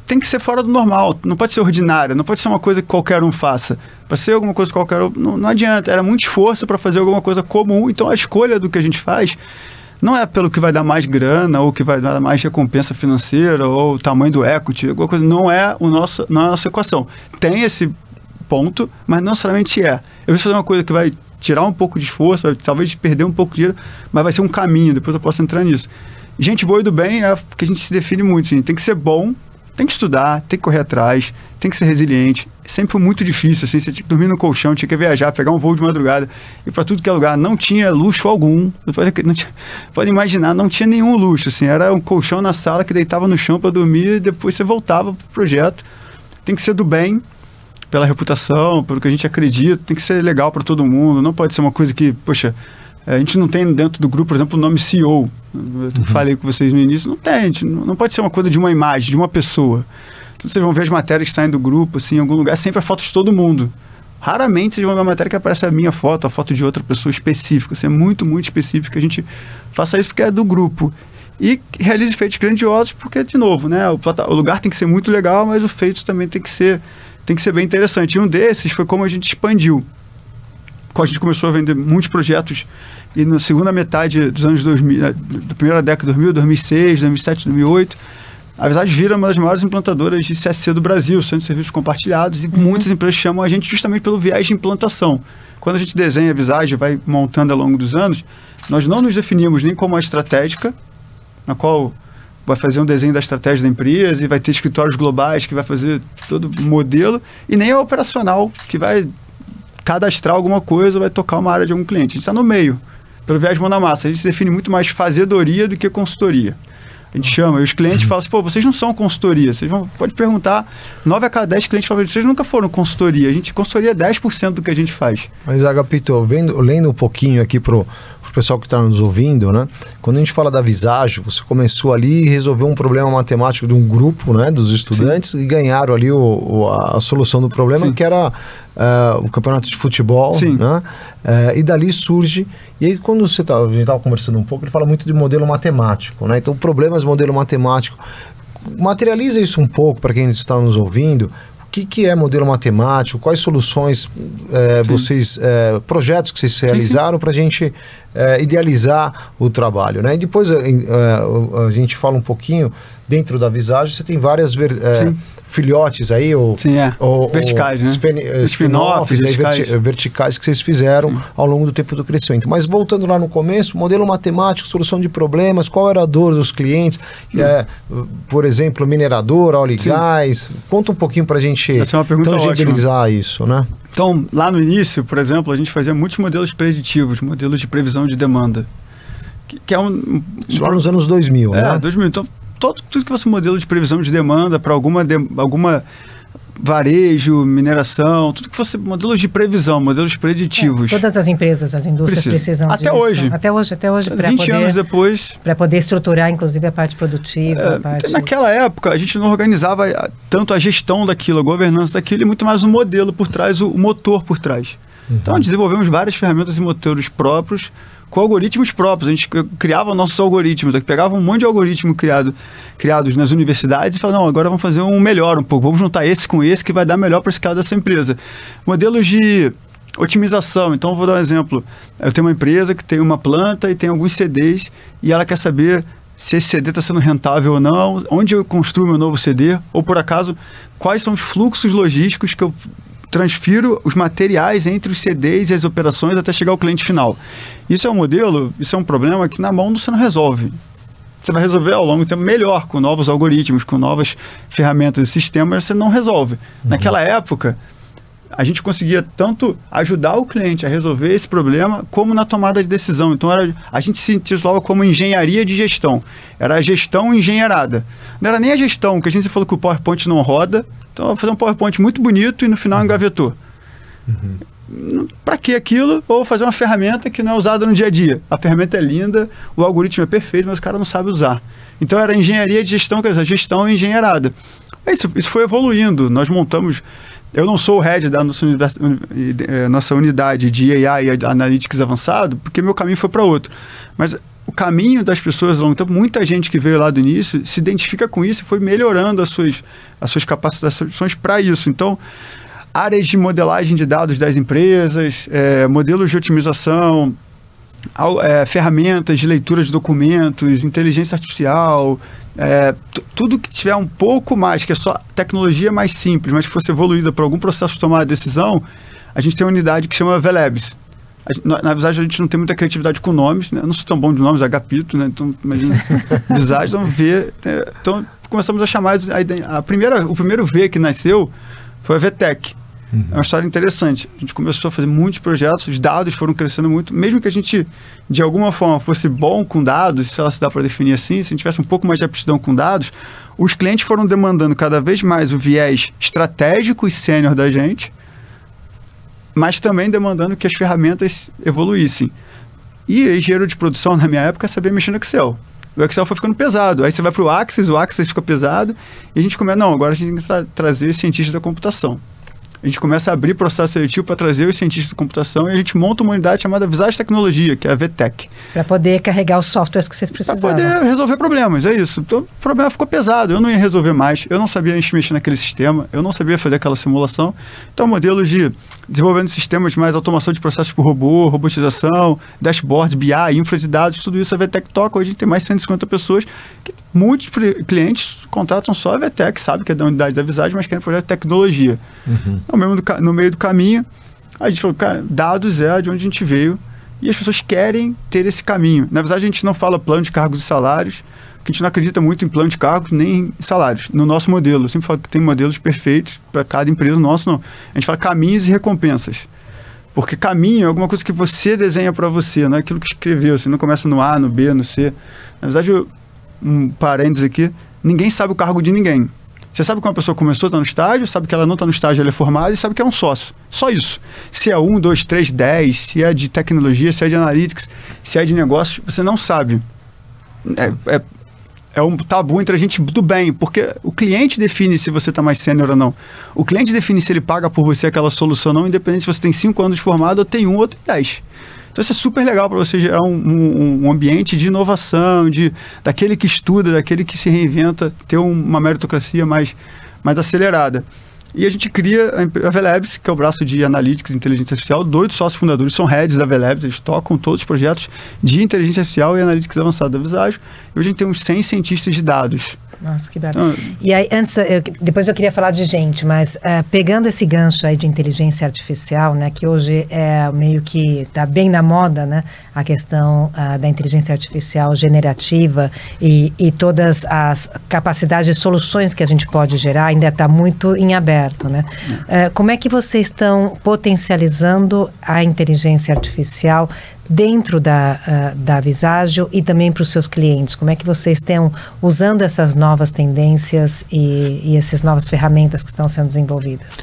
tem que ser fora do normal, não pode ser ordinária, não pode ser uma coisa que qualquer um faça. Para ser alguma coisa que qualquer um, não, não adianta, era muito esforço para fazer alguma coisa comum, então a escolha do que a gente faz não é pelo que vai dar mais grana ou que vai dar mais recompensa financeira ou tamanho do equity, alguma coisa, não é o nosso, não é a nossa equação. Tem esse ponto, mas não necessariamente é. Eu vou fazer uma coisa que vai tirar um pouco de esforço, vai, talvez perder um pouco de dinheiro, mas vai ser um caminho, depois eu posso entrar nisso. Gente boa e do bem é que a gente se define muito, assim, tem que ser bom, tem que estudar, tem que correr atrás, tem que ser resiliente. Sempre foi muito difícil, assim, você tinha que dormir no colchão, tinha que viajar, pegar um voo de madrugada, e para tudo que é lugar. Não tinha luxo algum. Pode, não tinha, pode imaginar, não tinha nenhum luxo, assim, era um colchão na sala que deitava no chão para dormir e depois você voltava pro projeto. Tem que ser do bem, pela reputação, pelo que a gente acredita, tem que ser legal para todo mundo, não pode ser uma coisa que, poxa, a gente não tem dentro do grupo, por exemplo, o nome CEO. Eu uhum. falei com vocês no início, não tem, gente não, não pode ser uma coisa de uma imagem, de uma pessoa. Então, vocês vão ver as matérias que saem do grupo, assim, em algum lugar, sempre a foto de todo mundo. Raramente vocês vão ver uma matéria que aparece a minha foto, a foto de outra pessoa específica. Assim, é muito, muito específico que a gente faça isso porque é do grupo. E realize feitos grandiosos porque, de novo, né, o, o lugar tem que ser muito legal, mas o feito também tem que ser, tem que ser bem interessante. E um desses foi como a gente expandiu. A gente começou a vender muitos projetos e na segunda metade dos anos 2000, da primeira década de 2000, 2006, 2007, 2008, a Visage vira uma das maiores implantadoras de CSC do Brasil, de Serviços Compartilhados, e uhum. muitas empresas chamam a gente justamente pelo viés de implantação. Quando a gente desenha a Visage vai montando ao longo dos anos, nós não nos definimos nem como a estratégica, na qual vai fazer um desenho da estratégia da empresa e vai ter escritórios globais que vai fazer todo o modelo, e nem a operacional, que vai cadastrar alguma coisa ou vai tocar uma área de algum cliente. A gente está no meio, pelo viés de mão na massa. A gente se define muito mais fazedoria do que consultoria. A gente chama, e os clientes falam assim, pô, vocês não são consultoria. Vocês vão, pode perguntar, 9 a cada 10 clientes falam, vocês nunca foram consultoria. A gente, consultoria é 10% do que a gente faz. Mas, Agapito, vendo, lendo um pouquinho aqui pro, pro pessoal que está nos ouvindo, né? Quando a gente fala da Visage, você começou ali e resolveu um problema matemático de um grupo, né? Dos estudantes Sim. e ganharam ali o, o, a solução do problema, Sim. que era uh, o campeonato de futebol, Sim. né? Uh, e dali surge. E aí, quando você tá, a gente estava conversando um pouco, ele fala muito de modelo matemático, né? Então, problemas modelo matemático. Materializa isso um pouco para quem está nos ouvindo. O que, que é modelo matemático? Quais soluções é, vocês, é, projetos que vocês realizaram para a gente é, idealizar o trabalho, né? E depois a gente fala um pouquinho dentro da visagem. Você tem várias ver, filhotes aí, ou, Sim, é. ou verticais, ou né? Eh, spin-offs, verticais. Verti verticais. que vocês fizeram Sim. ao longo do tempo do crescimento. Mas voltando lá no começo, modelo matemático, solução de problemas, qual era a dor dos clientes? É, por exemplo, minerador, óleo e gás. Conta um pouquinho para a gente é tangibilizar ótima. isso, né? Então, lá no início, por exemplo, a gente fazia muitos modelos preditivos, modelos de previsão de demanda. Que, que é um, Isso lá nos anos 2000, é, né? 2000. Então, todo, tudo que fosse modelo de previsão de demanda para alguma, de, alguma varejo, mineração, tudo que fosse modelos de previsão, modelos preditivos. É, todas as empresas, as indústrias Precisa. precisam Até disso. hoje. Até hoje, até hoje. 20 poder, anos depois. Para poder estruturar, inclusive, a parte produtiva. É, a parte... Naquela época, a gente não organizava tanto a gestão daquilo, a governança daquilo, e muito mais o modelo por trás, o, o motor por trás. Uhum. Então, desenvolvemos várias ferramentas e motores próprios com algoritmos próprios. A gente criava nossos algoritmos, pegava um monte de algoritmo criado, criados nas universidades e falava, não, agora vamos fazer um melhor um pouco, vamos juntar esse com esse que vai dar melhor para esse caso dessa empresa. Modelos de otimização. Então, vou dar um exemplo. Eu tenho uma empresa que tem uma planta e tem alguns CDs e ela quer saber se esse CD está sendo rentável ou não, onde eu construo meu novo CD, ou por acaso, quais são os fluxos logísticos que eu transfiro os materiais entre os CDs e as operações até chegar ao cliente final. Isso é um modelo, isso é um problema que na mão você não resolve. Você vai resolver ao longo do tempo melhor, com novos algoritmos, com novas ferramentas e sistemas, você não resolve. Uhum. Naquela época, a gente conseguia tanto ajudar o cliente a resolver esse problema, como na tomada de decisão. Então, era, a gente se intitulava como engenharia de gestão. Era a gestão engenheirada. Não era nem a gestão, que a gente falou que o PowerPoint não roda, então, vou fazer um PowerPoint muito bonito e no final engavetou. Uhum. Para que aquilo? Ou fazer uma ferramenta que não é usada no dia a dia. A ferramenta é linda, o algoritmo é perfeito, mas o cara não sabe usar. Então era engenharia de gestão, quer dizer, gestão engenheirada. É isso, isso foi evoluindo. Nós montamos. Eu não sou o head da nossa unidade, eh, nossa unidade de AI e Analytics avançado, porque meu caminho foi para outro. Mas o caminho das pessoas ao tempo, muita gente que veio lá do início se identifica com isso e foi melhorando as suas, as suas capacitações para isso. Então, áreas de modelagem de dados das empresas, é, modelos de otimização, é, ferramentas de leitura de documentos, inteligência artificial, é, tudo que tiver um pouco mais, que é só tecnologia mais simples, mas que fosse evoluída por algum processo de tomar decisão, a gente tem uma unidade que chama VLabs, na Visage a gente não tem muita criatividade com nomes, né? Eu não sou tão bom de nomes, Agapito, né? Então, imagina, Visage, então V. Né? Então, começamos a chamar, a, a, primeira, o primeiro V que nasceu foi a VTech. Uhum. É uma história interessante. A gente começou a fazer muitos projetos, os dados foram crescendo muito. Mesmo que a gente, de alguma forma, fosse bom com dados, se ela se dá para definir assim, se a gente tivesse um pouco mais de aptidão com dados, os clientes foram demandando cada vez mais o viés estratégico e sênior da gente, mas também demandando que as ferramentas evoluíssem. E engenheiro de produção, na minha época, sabia mexer no Excel. O Excel foi ficando pesado. Aí você vai para o Axis, o Axis fica pesado, e a gente começa, não, agora a gente tem que tra trazer cientistas da computação a gente começa a abrir processo seletivo para trazer os cientistas de computação e a gente monta uma unidade chamada Visage Tecnologia, que é a VTech. Para poder carregar os softwares que vocês precisavam. Para poder resolver problemas, é isso. Então, o problema ficou pesado, eu não ia resolver mais, eu não sabia mexer naquele sistema, eu não sabia fazer aquela simulação. Então, modelos de desenvolvendo sistemas mais automação de processos por robô, robotização, dashboard, BI, infra de dados, tudo isso a VTech toca. Hoje a gente tem mais de 150 pessoas que muitos clientes contratam só a VTEC, sabe que é da unidade da visagem, mas querem projeto de tecnologia. Uhum. No, meio do, no meio do caminho, a gente falou, cara, dados é de onde a gente veio e as pessoas querem ter esse caminho. Na verdade, a gente não fala plano de cargos e salários, porque a gente não acredita muito em plano de cargos nem em salários. No nosso modelo, eu sempre falo que tem modelos perfeitos para cada empresa, no nosso não. A gente fala caminhos e recompensas. Porque caminho é alguma coisa que você desenha para você, não é aquilo que escreveu. Você não começa no A, no B, no C. Na verdade, um parênteses aqui, ninguém sabe o cargo de ninguém. Você sabe que uma pessoa começou, está no estágio, sabe que ela não está no estágio, ela é formada e sabe que é um sócio. Só isso. Se é um, dois, três, dez, se é de tecnologia, se é de analytics, se é de negócios, você não sabe. É, é, é um tabu entre a gente do bem, porque o cliente define se você está mais sênior ou não. O cliente define se ele paga por você aquela solução ou não, independente se você tem cinco anos de formado ou tem um ou tem dez. Então isso é super legal para você gerar um, um, um, ambiente de inovação, de daquele que estuda, daquele que se reinventa, ter uma meritocracia mais, mais acelerada. E a gente cria a Velabs, que é o braço de Analytics e Inteligência Artificial. Dois sócios fundadores são heads da Velabs, eles tocam todos os projetos de inteligência artificial e Analytics avançada da Visagem. E hoje a gente tem uns 100 cientistas de dados nossa, que barato. Ah. E aí, antes, eu, depois eu queria falar de gente, mas uh, pegando esse gancho aí de inteligência artificial, né, que hoje é meio que está bem na moda, né, a questão uh, da inteligência artificial generativa e, e todas as capacidades de soluções que a gente pode gerar ainda está muito em aberto, né? Uh, como é que vocês estão potencializando a inteligência artificial dentro da, uh, da Visagio e também para os seus clientes? Como é que vocês estão usando essas novas tendências e, e essas novas ferramentas que estão sendo desenvolvidas?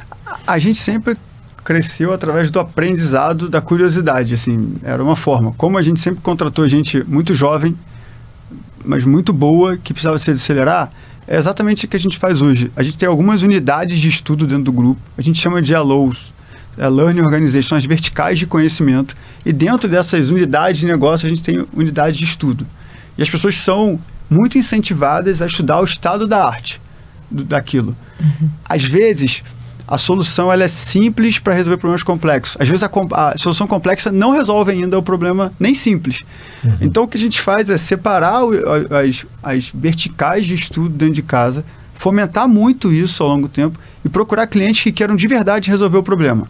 A gente sempre cresceu através do aprendizado, da curiosidade, assim, era uma forma. Como a gente sempre contratou gente muito jovem, mas muito boa, que precisava se acelerar, é exatamente o que a gente faz hoje. A gente tem algumas unidades de estudo dentro do grupo, a gente chama de LOs, é, Learning Organization, as verticais de conhecimento. E dentro dessas unidades de negócio, a gente tem unidades de estudo. E as pessoas são muito incentivadas a estudar o estado da arte do, daquilo. Uhum. Às vezes, a solução ela é simples para resolver problemas complexos. Às vezes, a, a, solução complexa não resolve ainda o problema nem simples. Uhum. Então, o que a gente faz é separar o, as, as verticais de estudo dentro de casa, fomentar muito isso ao longo do tempo e procurar clientes que queiram de verdade resolver o problema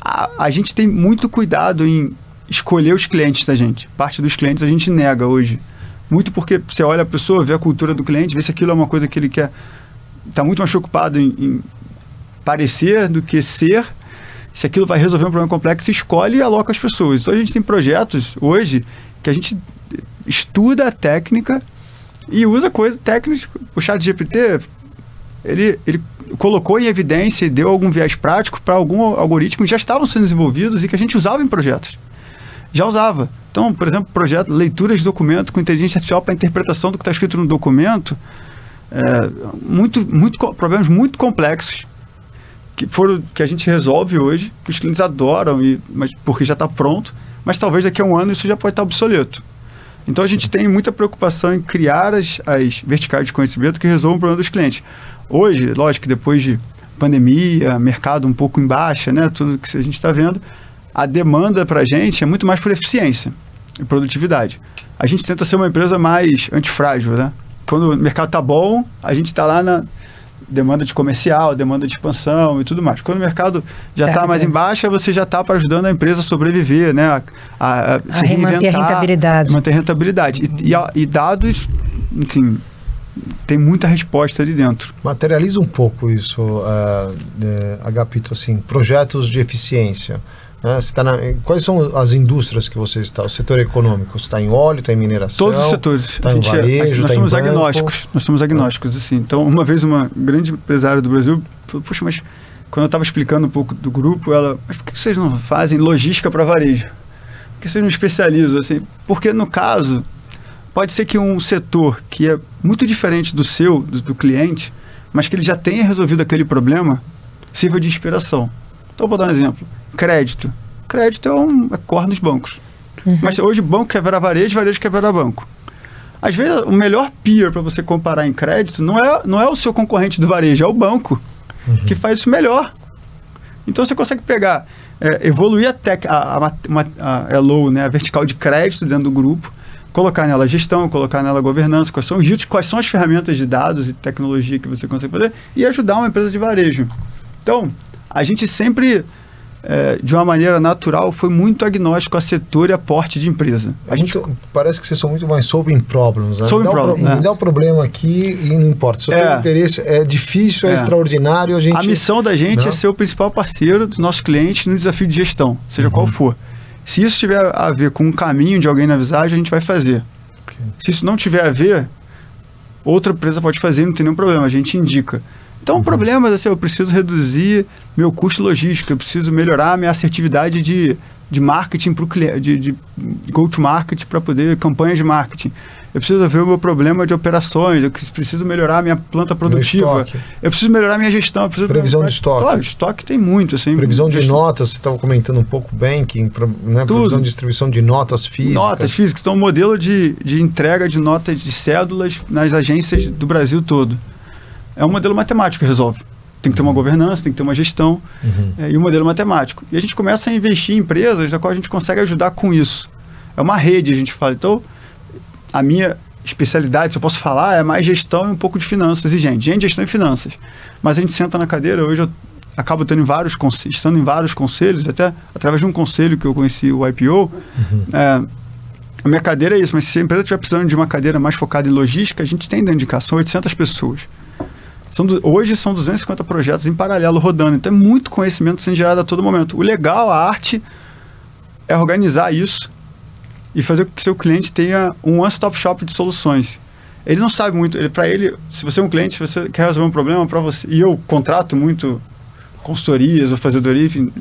a, a gente tem muito cuidado em escolher os clientes da gente. Parte dos clientes a gente nega hoje. Muito porque você olha a pessoa, vê a cultura do cliente, vê se aquilo é uma coisa que ele quer. Está muito mais preocupado em, em, parecer do que ser. Se aquilo vai resolver um problema complexo, escolhe e aloca as pessoas. Então a gente tem projetos hoje que a gente estuda a técnica e usa coisa técnica. O chat GPT, ele, ele colocou em evidência e deu algum viés prático para algum algoritmo que já estavam sendo desenvolvidos e que a gente usava em projetos. Já usava. Então, por exemplo, projeto leitura de documento com inteligência artificial para interpretação do que está escrito no documento, é, muito, muito, problemas muito complexos que foram que a gente resolve hoje, que os clientes adoram, e, mas, porque já está pronto, mas talvez daqui a um ano isso já pode estar obsoleto. Então a gente tem muita preocupação em criar as, as verticais de conhecimento que resolvam o problema dos clientes. Hoje, lógico que depois de pandemia, mercado um pouco em baixa, né, tudo que a gente está vendo, a demanda para a gente é muito mais por eficiência e produtividade. A gente tenta ser uma empresa mais antifrágil, né? Quando o mercado está bom, a gente está lá na demanda de comercial, demanda de expansão e tudo mais. Quando o mercado já está tá mais em baixa, você já está ajudando a empresa a sobreviver, né? A, a, a se reinventar, manter a rentabilidade. Manter a rentabilidade. E, e, e dados, assim, tem muita resposta ali dentro. Materializa um pouco isso, uh, Agapito, assim, projetos de eficiência. Né? Tá na, quais são as indústrias que você está? O setor econômico está em óleo, está em mineração? Todos os setores. Está em varejo, nós tá somos agnósticos. Nós somos agnósticos, assim. Então, uma vez uma grande empresária do Brasil falou, puxa, mas quando eu estava explicando um pouco do grupo, ela, mas por que vocês não fazem logística para varejo? Por que vocês não especializam, assim? Porque, no caso, pode ser que um setor que é muito diferente do seu, do, do cliente, mas que ele já tenha resolvido aquele problema, sirva de inspiração. Então, vou dar um exemplo. Crédito. Crédito é um é core nos bancos. Uhum. Mas hoje banco quer virar varejo, varejo quer virar banco. Às vezes, o melhor peer para você comparar em crédito não é, não é o seu concorrente do varejo, é o banco uhum. que faz isso melhor. Então, você consegue pegar, é, evoluir a, tech, a, a, a, a, LO, né, a vertical de crédito dentro do grupo, colocar nela gestão, colocar nela governança, quais são os quais são as ferramentas de dados e tecnologia que você consegue fazer e ajudar uma empresa de varejo. Então, a gente sempre é, de uma maneira natural, foi muito agnóstico a setor e a porte de empresa. A gente parece que vocês são muito mais solving problems. Né? Solving me, dá problem, pro, é. me dá o um problema aqui e não importa. Se eu é. interesse, é difícil, é, é, extraordinário. A, gente... a missão da gente não. é ser o principal parceiro dos nossos clientes no desafio de gestão, seja uhum. qual for. Se isso tiver a ver com um caminho de alguém na visagem, a gente vai fazer. Okay. Se isso não tiver a ver, outra empresa pode fazer, não tem nenhum problema, a gente indica. Então, uhum. problemas assim, eu preciso reduzir meu custo logístico, eu preciso melhorar minha assertividade de, de marketing para o cliente, de, de go-to-market para poder campanhas de marketing. Eu preciso ver o meu problema de operações, eu preciso melhorar minha planta produtiva. Eu preciso melhorar minha gestão. Previsão de estoque. Claro, estoque tem muito. Assim, previsão de gestão. notas, você estava comentando um pouco banking, né? previsão de distribuição de notas físicas. Notas físicas. Então, um modelo de, de entrega de notas de cédulas nas agências do Brasil todo é um modelo matemático que resolve. Tem que ter uma governança, tem que ter uma gestão uhum. é, e um modelo matemático. E a gente começa a investir em empresas da qual a gente consegue ajudar com isso. É uma rede, a gente fala. Então, a minha especialidade, se eu posso falar, é mais gestão e um pouco de finanças e gente. Gente, gestão e finanças. Mas a gente senta na cadeira, hoje eu acabo tendo vários estando em vários conselhos, até através de um conselho que eu conheci, o IPO. Uhum. É, a minha cadeira é isso, mas se a empresa estiver precisando de uma cadeira mais focada em logística, a gente tem dentro de casa, são 800 pessoas. São hoje são 250 projetos em paralelo rodando, então é muito conhecimento sendo gerado a todo momento. O legal, a arte, é organizar isso e fazer com que seu cliente tenha um one-stop shop de soluções. Ele não sabe muito, ele, para ele, se você é um cliente, você quer resolver um problema para você, e eu contrato muito consultorias ou fazedoria, enfim,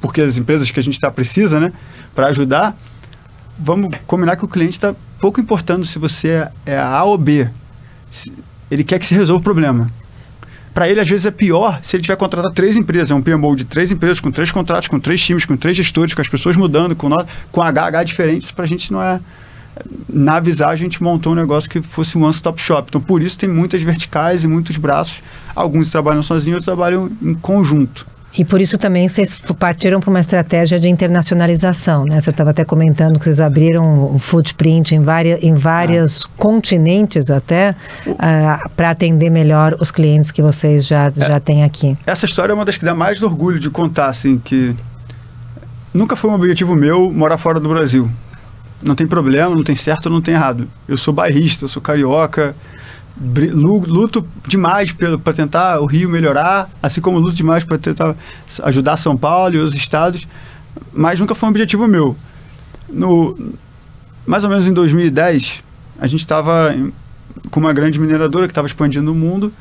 porque as empresas que a gente está precisa, né, para ajudar, vamos combinar que o cliente está pouco importando se você é, é A ou B. Se, ele quer que se resolva o problema para ele às vezes é pior se ele tiver contratado três empresas, é um PMO de três empresas, com três contratos, com três times, com três gestores, com as pessoas mudando, com, nota, com HH diferentes, para a gente não é... Na visagem a gente montou um negócio que fosse um one-stop shop. Então por isso tem muitas verticais e muitos braços. Alguns trabalham sozinhos, outros trabalham em conjunto. E por isso também vocês partiram para uma estratégia de internacionalização, né? Você estava até comentando que vocês abriram um footprint em, várias, em vários ah. continentes até uh, ah, para atender melhor os clientes que vocês já, é, já têm aqui. Essa história é uma das que dá mais orgulho de contar, assim, que nunca foi um objetivo meu morar fora do Brasil. Não tem problema, não tem certo, não tem errado. Eu sou bairrista, eu sou carioca, luto demais para tentar o Rio melhorar, assim como luto demais para tentar ajudar São Paulo e os estados, mas nunca foi um objetivo meu. No, mais ou menos em 2010, a gente estava com uma grande mineradora que estava expandindo o mundo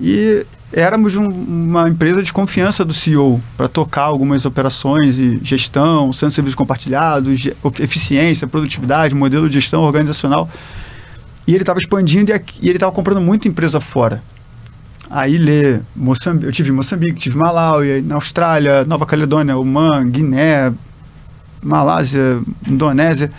e éramos um, uma empresa de confiança do CEO para tocar algumas operações e gestão, de serviços compartilhados, eficiência, produtividade, modelo de gestão organizacional. E ele estava expandindo e, e ele estava comprando muita empresa fora. Aí lê Moçambique, eu tive Moçambique, tive Malawi, na Austrália, Nova Caledônia, Oman, Guiné, Malásia, Indonésia.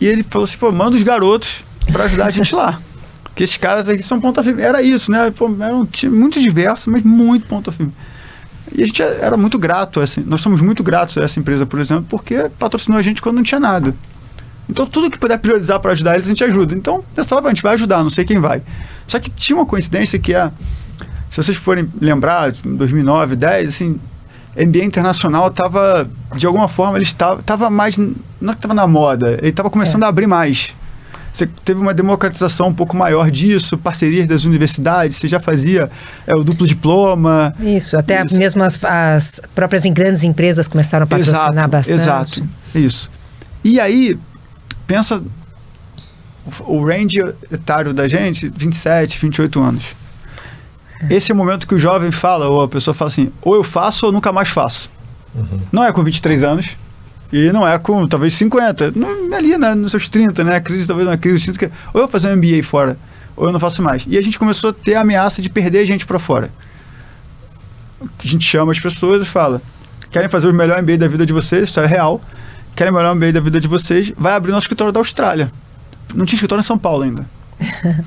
E ele falou assim, pô, manda os garotos para ajudar a gente lá. Porque esses caras aqui são ponta firme. Era isso, né? Pô, era um time muito diverso, mas muito ponta firme. E a gente era muito grato, assim, nós somos muito gratos a essa empresa, por exemplo, porque patrocinou a gente quando não tinha nada. Então, tudo que puder priorizar para ajudar eles, a gente ajuda. Então, pessoal, a gente vai ajudar, não sei quem vai. Só que tinha uma coincidência que é, se vocês forem lembrar, em 2009, 10, assim, MBA internacional estava, de alguma forma, ele estava, estava mais, não é que estava na moda, ele estava começando é. a abrir mais. Você teve uma democratização um pouco maior disso, parcerias das universidades, você já fazia é, o duplo diploma. Isso, até isso. mesmo as, as, próprias grandes empresas começaram a patrocinar exato, bastante. Exato, isso. E aí, pensa o range etário da gente, 27, 28 anos. Esse é o momento que o jovem fala, ou a pessoa fala assim, ou eu faço ou nunca mais faço. Uhum. Não é com 23 anos e não é com talvez 50, não, ali né, nos seus 30, né? A crise talvez uma crise de 30, ou eu fazer um MBA fora, ou eu não faço mais. E a gente começou a ter a ameaça de perder gente para fora. A gente chama as pessoas e fala: querem fazer o melhor MBA da vida de vocês, história real querem melhorar o meio da vida de vocês, vai abrir nosso escritório da Austrália. Não tinha escritório em São Paulo ainda.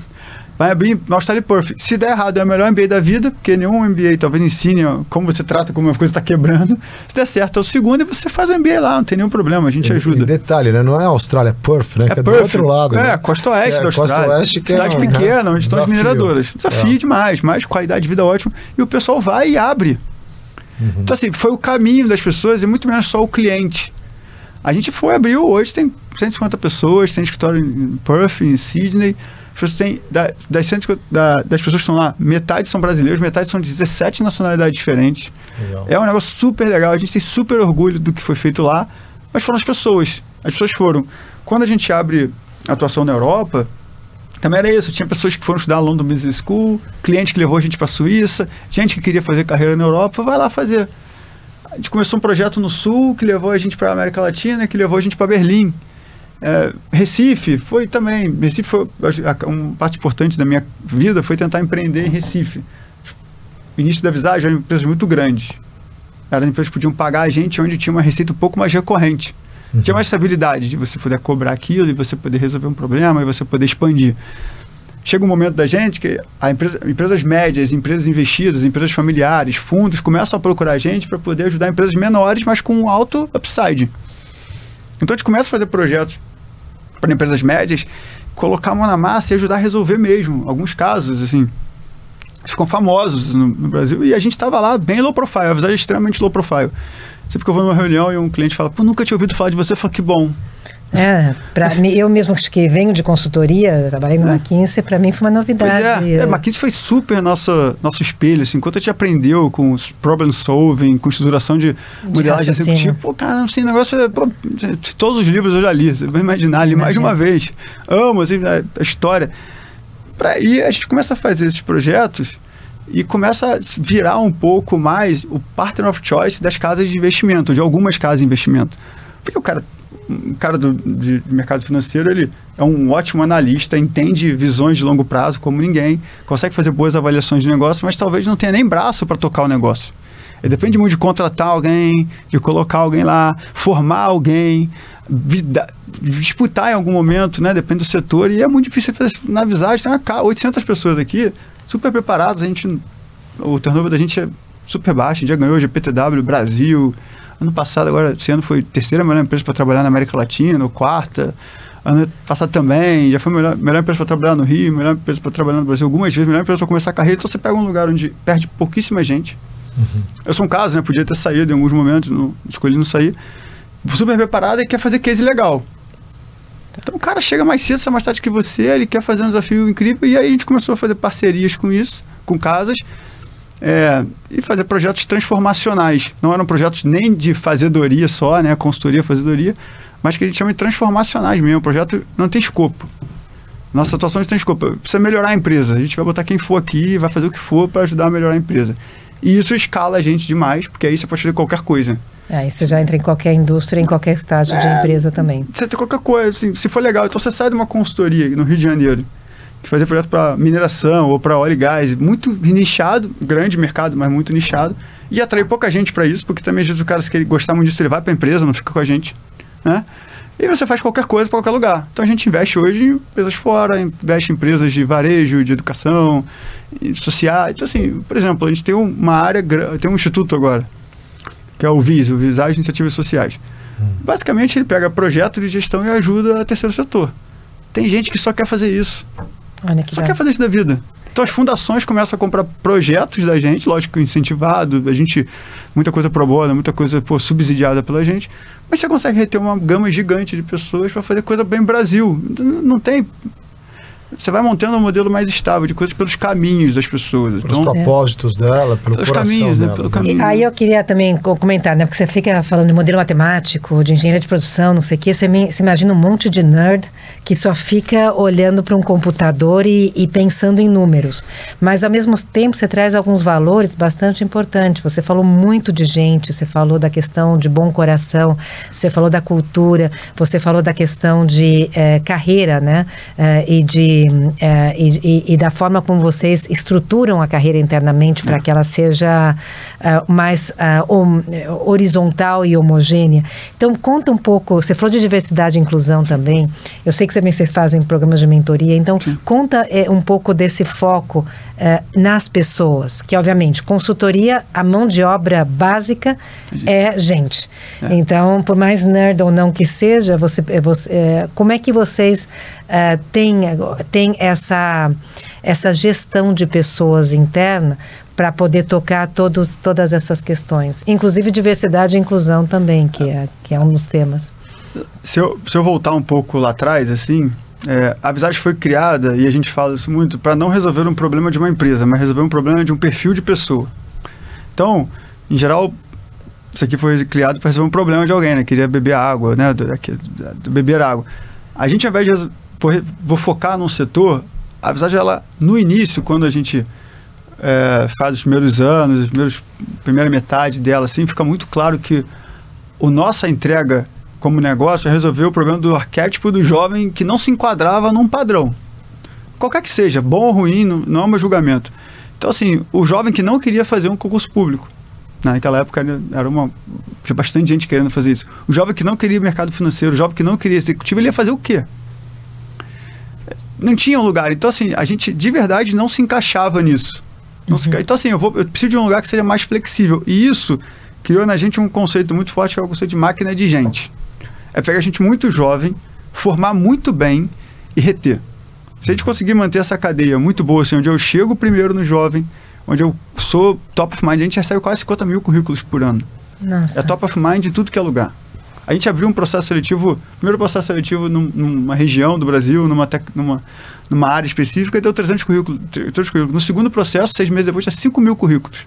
vai abrir na Austrália Perth. Se der errado, é o melhor MBA da vida, porque nenhum MBA talvez ensine como você trata como uma coisa está quebrando. Se der certo, é o segundo e você faz o MBA lá, não tem nenhum problema, a gente E- ajuda. E detalhe, né? Não é Austrália, é Perth, né? É que é do outro lado. É, né? costa oeste É, da costa Austrália. oeste que é Cidade um, pequena, onde estão as mineradoras. Desafio É. demais, mas qualidade de vida ótima. E o pessoal vai e abre. Uhum. Então, assim, foi o caminho das pessoas e muito menos só o cliente. A gente foi, abriu, hoje tem 150 pessoas, tem escritório em Perth, em Sydney. As pessoas têm, da- das, 150 da- das pessoas que estão lá, metade são brasileiros, metade são de 17 nacionalidades diferentes. Legal. É um negócio super legal, a gente tem super orgulho do que foi feito lá, mas foram as pessoas. As pessoas foram. Quando a gente abre atuação na Europa, também era isso. Tinha pessoas que foram estudar London Business School, cliente que levou a gente para a Suíça, gente que queria fazer carreira na Europa, vai lá fazer. A gente começou um projeto no Sul que levou a gente para a América Latina, que levou a gente para Berlim. É, Recife foi também. Recife foi a- uma parte importante da minha vida foi tentar empreender em Recife. O início da Visagem eram empresas muito grandes. Eram empresas que podiam pagar a gente onde tinha uma receita um pouco mais recorrente. Tinha mais estabilidade de você poder cobrar aquilo e você poder resolver um problema e você poder expandir. Chega um momento da gente que empresa, empresas médias, empresas investidas, empresas familiares, fundos começam a procurar a gente para poder ajudar empresas menores, mas com um alto upside. Então a gente começa a fazer projetos para empresas médias, colocar a mão na massa e ajudar a resolver mesmo. Alguns casos, assim, ficam famosos no, no Brasil. E a gente estava lá bem low profile, a verdade é extremamente low profile. Sempre que eu vou numa reunião e um cliente fala, pô, nunca tinha ouvido falar de você, eu falo, que bom. É, pra mim, eu mesmo que venho de consultoria, trabalhei no McKinsey, para mim foi uma Pois novidade. é, é McKinsey foi super nosso, nosso espelho, assim, enquanto a gente aprendeu com os problem solving, com estruturação de, modelagem raciocínio. executiva, pô, cara, assim, negócio é, pô, todos os livros eu já li, você vai imaginar, li mais de uma vez. Amo, assim, a, a história. Pra, e a gente começa a fazer esses projetos e começa a virar um pouco mais o partner of choice das casas de investimento, de algumas casas de investimento. Porque o cara, um cara do, de mercado financeiro, ele é um ótimo analista, entende visões de longo prazo como ninguém, consegue fazer boas avaliações de negócio, mas talvez não tenha nem braço para tocar o negócio. Depende muito de contratar alguém, de colocar alguém lá, formar alguém, disputar em algum momento, né? Depende do setor. E é muito difícil fazer na visagem. Tem uma, ca- 800 pessoas aqui, super preparadas. A gente, o turnover da gente é super baixo. A gente já ganhou GPTW Brasil. Ano passado, agora, esse ano foi terceira melhor empresa para trabalhar na América Latina, ou quarta. Ano passado também, já foi a melhor, melhor empresa para trabalhar no Rio, melhor empresa para trabalhar no Brasil, algumas vezes, melhor empresa para começar a carreira. Então você pega um lugar onde perde pouquíssima gente. Eu sou um caso, né? Podia ter saído em alguns momentos, não, escolhi não sair. Super preparado e quer fazer case legal. Então o cara chega mais cedo, mais tarde que você, ele quer fazer um desafio incrível, e aí a gente começou a fazer parcerias com isso, com casas, é, e fazer projetos transformacionais. Não eram projetos nem de fazedoria só, né? Consultoria, fazedoria, mas que a gente chama de transformacionais mesmo. O projeto não tem escopo. Nossa atuação não tem escopo. Precisa melhorar a empresa. A gente vai botar quem for aqui, vai fazer o que for para ajudar a melhorar a empresa. E isso escala a gente demais, porque aí você pode fazer qualquer coisa. Aí você já entra em qualquer indústria, em qualquer estágio de É. empresa também. Você tem qualquer coisa, assim, se for legal. Então você sai de uma consultoria no Rio de Janeiro, que fazia projeto para mineração ou para óleo e gás, muito nichado, grande mercado, mas muito nichado, e atrai pouca gente para isso, porque também às vezes o cara, se ele gostar muito disso, ele vai para a empresa, não fica com a gente, né? E você faz qualquer coisa para qualquer lugar. Então a gente investe hoje em empresas fora, investe em empresas de varejo, de educação, em sociais. Então, assim, por exemplo, a gente tem uma área, tem um instituto agora, que é o VIS, o Visagem de Iniciativas Sociais. Basicamente, ele pega projeto de gestão e ajuda a terceiro setor. Tem gente que só quer fazer isso. Olha que Só quer fazer isso da vida. Então as fundações começam a comprar projetos da gente, lógico, incentivado, a gente, muita coisa pro bono, muita coisa pô, subsidiada pela gente, mas você consegue reter uma gama gigante de pessoas para fazer coisa bem Brasil. Não tem. Você vai montando um modelo mais estável de coisas pelos caminhos das pessoas. Pelos Então, propósitos dela, pelo Pelos coração caminhos, né? dela. Pelo né? caminho. Aí eu queria também co- comentar, né? Porque você fica falando de modelo matemático, de engenharia de produção, não sei o quê. Você, me- você imagina um monte de nerd que só fica olhando para um computador e, e pensando em números. Mas ao mesmo tempo você traz alguns valores bastante importantes. Você falou muito de gente, você falou da questão de bom coração, você falou da cultura, você falou da questão de eh, carreira, né? Eh, e de e, é, e, e, da forma como vocês estruturam a carreira internamente para é. que ela seja uh, mais uh, horizontal e homogênea. Então, conta um pouco, você falou de diversidade e inclusão também, eu sei que também vocês fazem programas de mentoria, então Sim. conta é, um pouco desse foco nas pessoas, que obviamente, consultoria, a mão de obra básica Entendi. é gente. É. Então, por mais nerd ou não que seja, você, você como é que vocês têm, têm essa, essa gestão de pessoas interna para poder tocar todos, todas essas questões, inclusive diversidade e inclusão também, que é, que é um dos temas. Se eu, se eu voltar um pouco lá atrás, assim, é, a Visage foi criada, e a gente fala isso muito, para não resolver um problema de uma empresa, mas resolver um problema de um perfil de pessoa. Então, em geral, isso aqui foi criado para resolver um problema de alguém, né? Queria beber água, né? Beber água. A gente, ao invés de vou focar num setor, a Visage, ela, no início, quando a gente é, faz os primeiros anos, os primeiros, primeira metade dela, assim, fica muito claro que a nossa entrega como negócio é resolver o problema do arquétipo do jovem que não se enquadrava num padrão. Qualquer que seja, bom ou ruim, não, não é um julgamento. Então, assim, o jovem que não queria fazer um concurso público, Naquela época era uma, tinha bastante gente querendo fazer isso. O jovem que não queria mercado financeiro, o jovem que não queria executivo, ele ia fazer o quê? Não tinha um lugar. Então, assim, a gente de verdade não se encaixava nisso. Uhum. Se, então, assim, eu, vou, eu preciso de um lugar que seja mais flexível. E isso criou na gente um conceito muito forte, que é o conceito de máquina de gente. É pegar a gente muito jovem, formar muito bem e reter. Se a gente conseguir manter essa cadeia muito boa, assim, onde eu chego primeiro no jovem, onde eu sou top of mind, a gente recebe quase 50 mil currículos por ano. Nossa. É top of mind em tudo que é lugar. A gente abriu um processo seletivo, primeiro processo seletivo num, numa região do Brasil, numa, tec, numa, numa área específica, e deu 300 currículos, 300 currículos. No segundo processo, seis meses depois, tinha 5 mil currículos.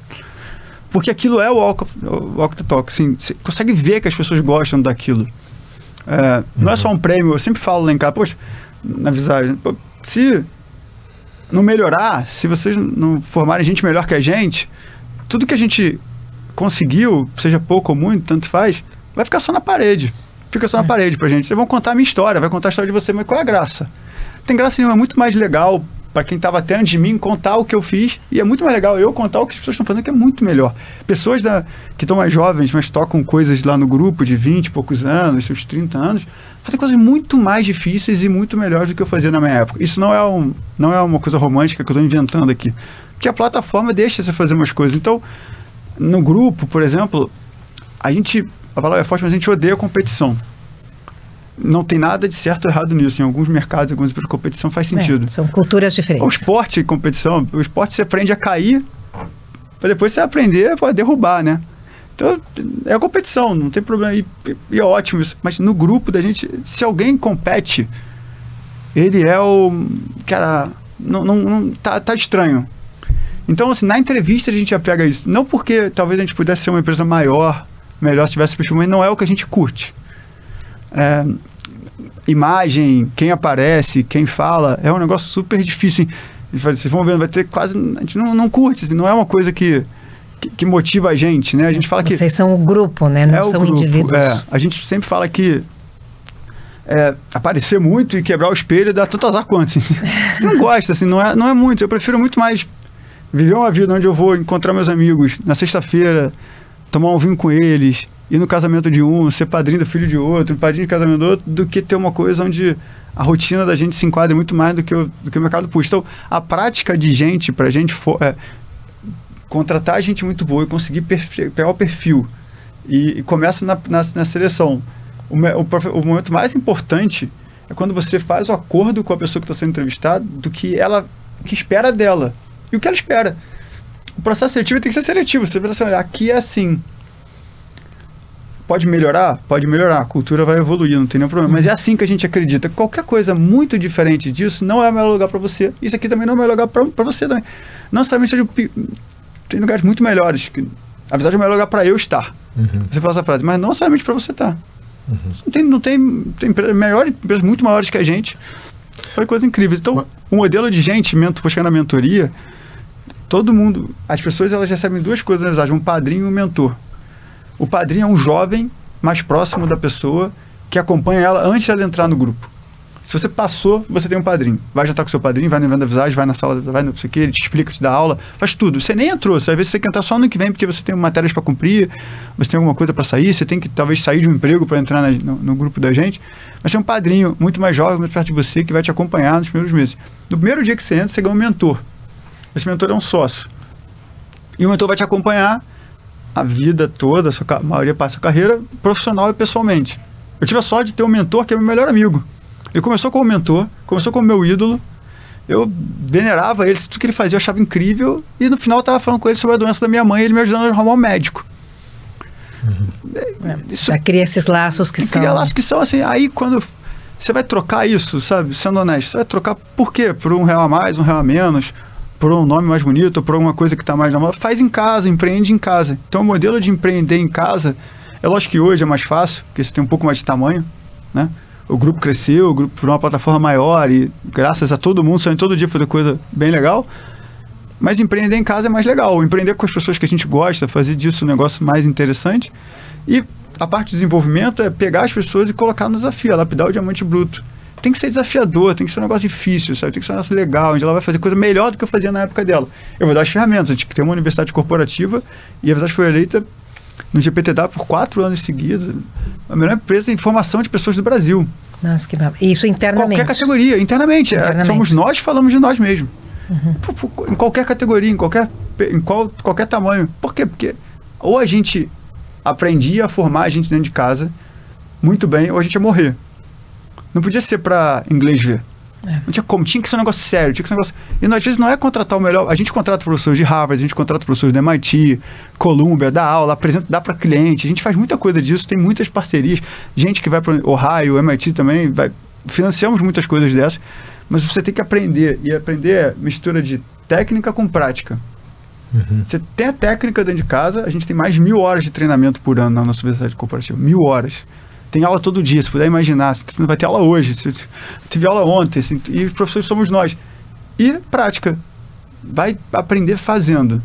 Porque aquilo é o walk, walk the talk. Assim, você consegue ver que as pessoas gostam daquilo. É, não é só um prêmio, eu sempre falo lá em casa, poxa, na visagem, se não melhorar, se vocês não formarem gente melhor que a gente, tudo que a gente conseguiu, seja pouco ou muito, tanto faz, vai ficar só na parede. Fica só na é. parede pra gente. Vocês vão contar a minha história, vai contar a história de você, mas qual é a graça? Tem graça nenhuma, é muito mais legal para quem estava até antes de mim contar o que eu fiz e é muito mais legal eu contar o que as pessoas estão fazendo, que é muito melhor. Pessoas da, que estão mais jovens, mas tocam coisas lá no grupo de 20 e poucos anos, seus 30 anos, fazem coisas muito mais difíceis e muito melhores do que eu fazia na minha época. Isso não é, um, não é uma coisa romântica que eu estou inventando aqui. Porque a plataforma deixa você fazer umas coisas. Então, no grupo, por exemplo, a gente, a palavra é forte, mas a gente odeia competição. Não tem nada de certo ou errado nisso. Em alguns mercados, alguns tipos de competição faz é, sentido. É, são culturas diferentes. O esporte e competição, o esporte você aprende a cair para depois você aprender a derrubar, né? Então, é a competição, não tem problema. E, e, é ótimo isso. Mas no grupo da gente, se alguém compete, ele é o. Cara, não, não, não tá, tá estranho. Então, assim, na entrevista a gente já pega isso. Não porque talvez a gente pudesse ser uma empresa maior, melhor se tivesse perfil, mas não é o que a gente curte. É, imagem, quem aparece, quem fala, é um negócio super difícil. Vocês vão ver, vai ter quase. A gente não, não curte, assim, não é uma coisa que que, que, motiva a gente, né? A gente fala Vocês que... Vocês são o grupo, né? Não é são grupo, indivíduos. É, a gente sempre fala que é, aparecer muito e quebrar o espelho dá tanto azar quanto. Assim. não gosta, assim, não é, não é muito. Eu prefiro muito mais viver uma vida onde eu vou encontrar meus amigos na sexta-feira, tomar um vinho com eles, ir no casamento de um, ser padrinho do filho de outro, padrinho de casamento do outro, do que ter uma coisa onde a rotina da gente se enquadra muito mais do que o, do que o mercado público. Então, a prática de gente, para a gente, for, é, contratar gente muito boa e conseguir pegar o perfil e, e começa na, na, na seleção. O, o, o, momento mais importante é quando você faz o acordo com a pessoa que está sendo entrevistada do que ela que espera dela e o que ela espera. O processo seletivo tem que ser seletivo. Você vai assim, olha, aqui é assim. Pode melhorar? Pode melhorar. A cultura vai evoluir, não tem nenhum problema. Mas é assim que a gente acredita. Qualquer coisa muito diferente disso não é o melhor lugar para você. Isso aqui também não é o melhor lugar para você também. Não necessariamente tem lugares muito melhores. Que, a verdade é o melhor lugar para eu estar. Uhum. Você fala essa frase, mas não necessariamente para você estar. Uhum. Não tem, não tem, tem empresas, melhores, empresas muito maiores que a gente. Foi coisa incrível. Então, o modelo de gente, vou chegar na mentoria, todo mundo, as pessoas elas recebem duas coisas, um padrinho e um mentor. O padrinho é um jovem mais próximo da pessoa que acompanha ela antes de ela entrar no grupo. Se você passou, você tem um padrinho. Vai jantar com seu padrinho, vai no evento da visagem, vai na sala, vai no sei que, ele te explica, te dá aula, faz tudo. Você nem entrou, você, às vezes você tem que entrar só no que vem porque você tem matérias para cumprir, você tem alguma coisa para sair, você tem que talvez sair de um emprego para entrar na, no, no, grupo da gente. Mas tem um padrinho muito mais jovem, muito perto de você, que vai te acompanhar nos primeiros meses. No primeiro dia que você entra, você ganha um mentor. Esse mentor é um sócio. E o mentor vai te acompanhar a vida toda, a, sua, a maioria passa a carreira profissional e pessoalmente. Eu tive a sorte de ter um mentor que é meu melhor amigo. Ele começou como mentor, começou como meu ídolo. Eu venerava ele, tudo que ele fazia eu achava incrível. E no final eu estava falando com ele sobre a doença da minha mãe e ele me ajudando a arrumar um médico. Uhum. É, isso, já cria esses laços que são. Cria laços que são assim. Aí quando você vai trocar isso, sabe? Sendo honesto, você vai trocar por quê? Por um real a mais, um real a menos, por um nome mais bonito, por alguma coisa que está mais na moda. Faz em casa, empreende em casa. Então o modelo de empreender em casa, é lógico que hoje é mais fácil, porque você tem um pouco mais de tamanho, né? o grupo cresceu, o grupo virou uma plataforma maior e graças a todo mundo saindo todo dia fazer coisa bem legal. Mas empreender em casa é mais legal. Empreender com as pessoas que a gente gosta, fazer disso um negócio mais interessante. E a parte de desenvolvimento é pegar as pessoas e colocar no desafio, é lapidar o diamante bruto. Tem que ser desafiador, tem que ser um negócio difícil, sabe? Tem que ser um negócio legal, onde ela vai fazer coisa melhor do que eu fazia na época dela. Eu vou dar as ferramentas. A gente tem uma universidade corporativa e a verdade foi eleita no GPTW por quatro anos seguidos. A melhor empresa de informação de pessoas do Brasil. Nossa, que Isso internamente. Qualquer categoria, internamente. É, internamente. É, somos nós falamos de nós mesmos. Uhum. Em qualquer categoria, em qualquer, em qual, qualquer tamanho. Por quê? Porque ou a gente aprendia a formar a gente dentro de casa muito bem, ou a gente ia morrer. Não podia ser para inglês ver. É. Não tinha como, tinha que ser um negócio sério, tinha que ser um negócio. E às vezes não é contratar o melhor. A gente contrata professores de Harvard, a gente contrata professores da MIT, Columbia, dá aula, apresenta, dá para cliente. A gente faz muita coisa disso, tem muitas parcerias. Gente que vai para Ohio, MIT também, vai, financiamos muitas coisas dessas. Mas você tem que aprender. E aprender é mistura de técnica com prática. Uhum. Você tem a técnica dentro de casa, a gente tem mais de mil horas de treinamento por ano na nossa universidade corporativa. Mil horas tem aula todo dia, se puder imaginar. Vai ter aula hoje, tive aula ontem, assim, e os professores somos nós. E prática. Vai aprender fazendo.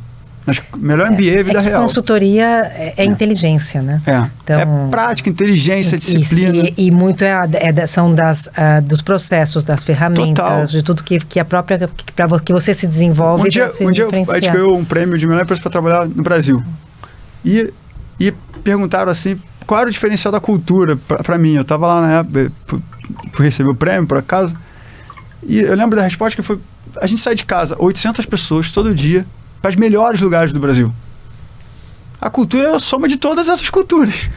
melhor MBA é, vida é real. Consultoria é, é, inteligência, né? É. Então, é prática, inteligência, disciplina. E, e muito é, é são das, uh, dos processos, das ferramentas, Total. de tudo que, que a própria. que, pra, que você se desenvolve. Um dia, um dia a gente ganhou um prêmio de melhor empresa para trabalhar no Brasil. E, e perguntaram assim qual era o diferencial da cultura para mim? Eu estava lá na época, fui receber o prêmio, por acaso, e eu lembro da resposta que foi: a gente sai de casa, 800 pessoas todo dia, para os melhores lugares do Brasil. A cultura é a soma de todas essas culturas.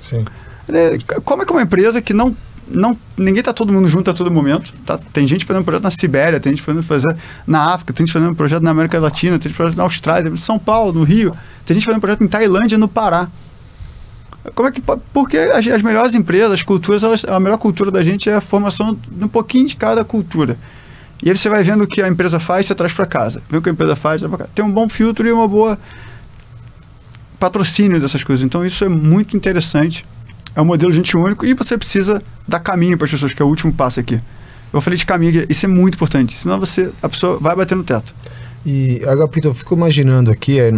Sim. É, como é que uma empresa que não não, ninguém está todo mundo junto a todo momento. Tá? Tem gente fazendo projeto na Sibéria, tem gente fazendo fazer na África, tem gente fazendo projeto na América Latina, tem gente fazendo na Austrália, em São Paulo, no Rio, tem gente fazendo projeto em Tailândia, no Pará. Como é que Porque as, as melhores empresas, as culturas, elas, a melhor cultura da gente é a formação de um pouquinho de cada cultura. E aí você vai vendo o que a empresa faz, você traz para casa. Vê o que a empresa faz, tem um bom filtro e uma boa patrocínio dessas coisas. Então isso é muito interessante. É um modelo de gente único e você precisa dar caminho para as pessoas, que é o último passo aqui. Eu falei de caminho, isso é muito importante. Senão você, a pessoa vai bater no teto. E, Agapito, eu fico imaginando aqui, é,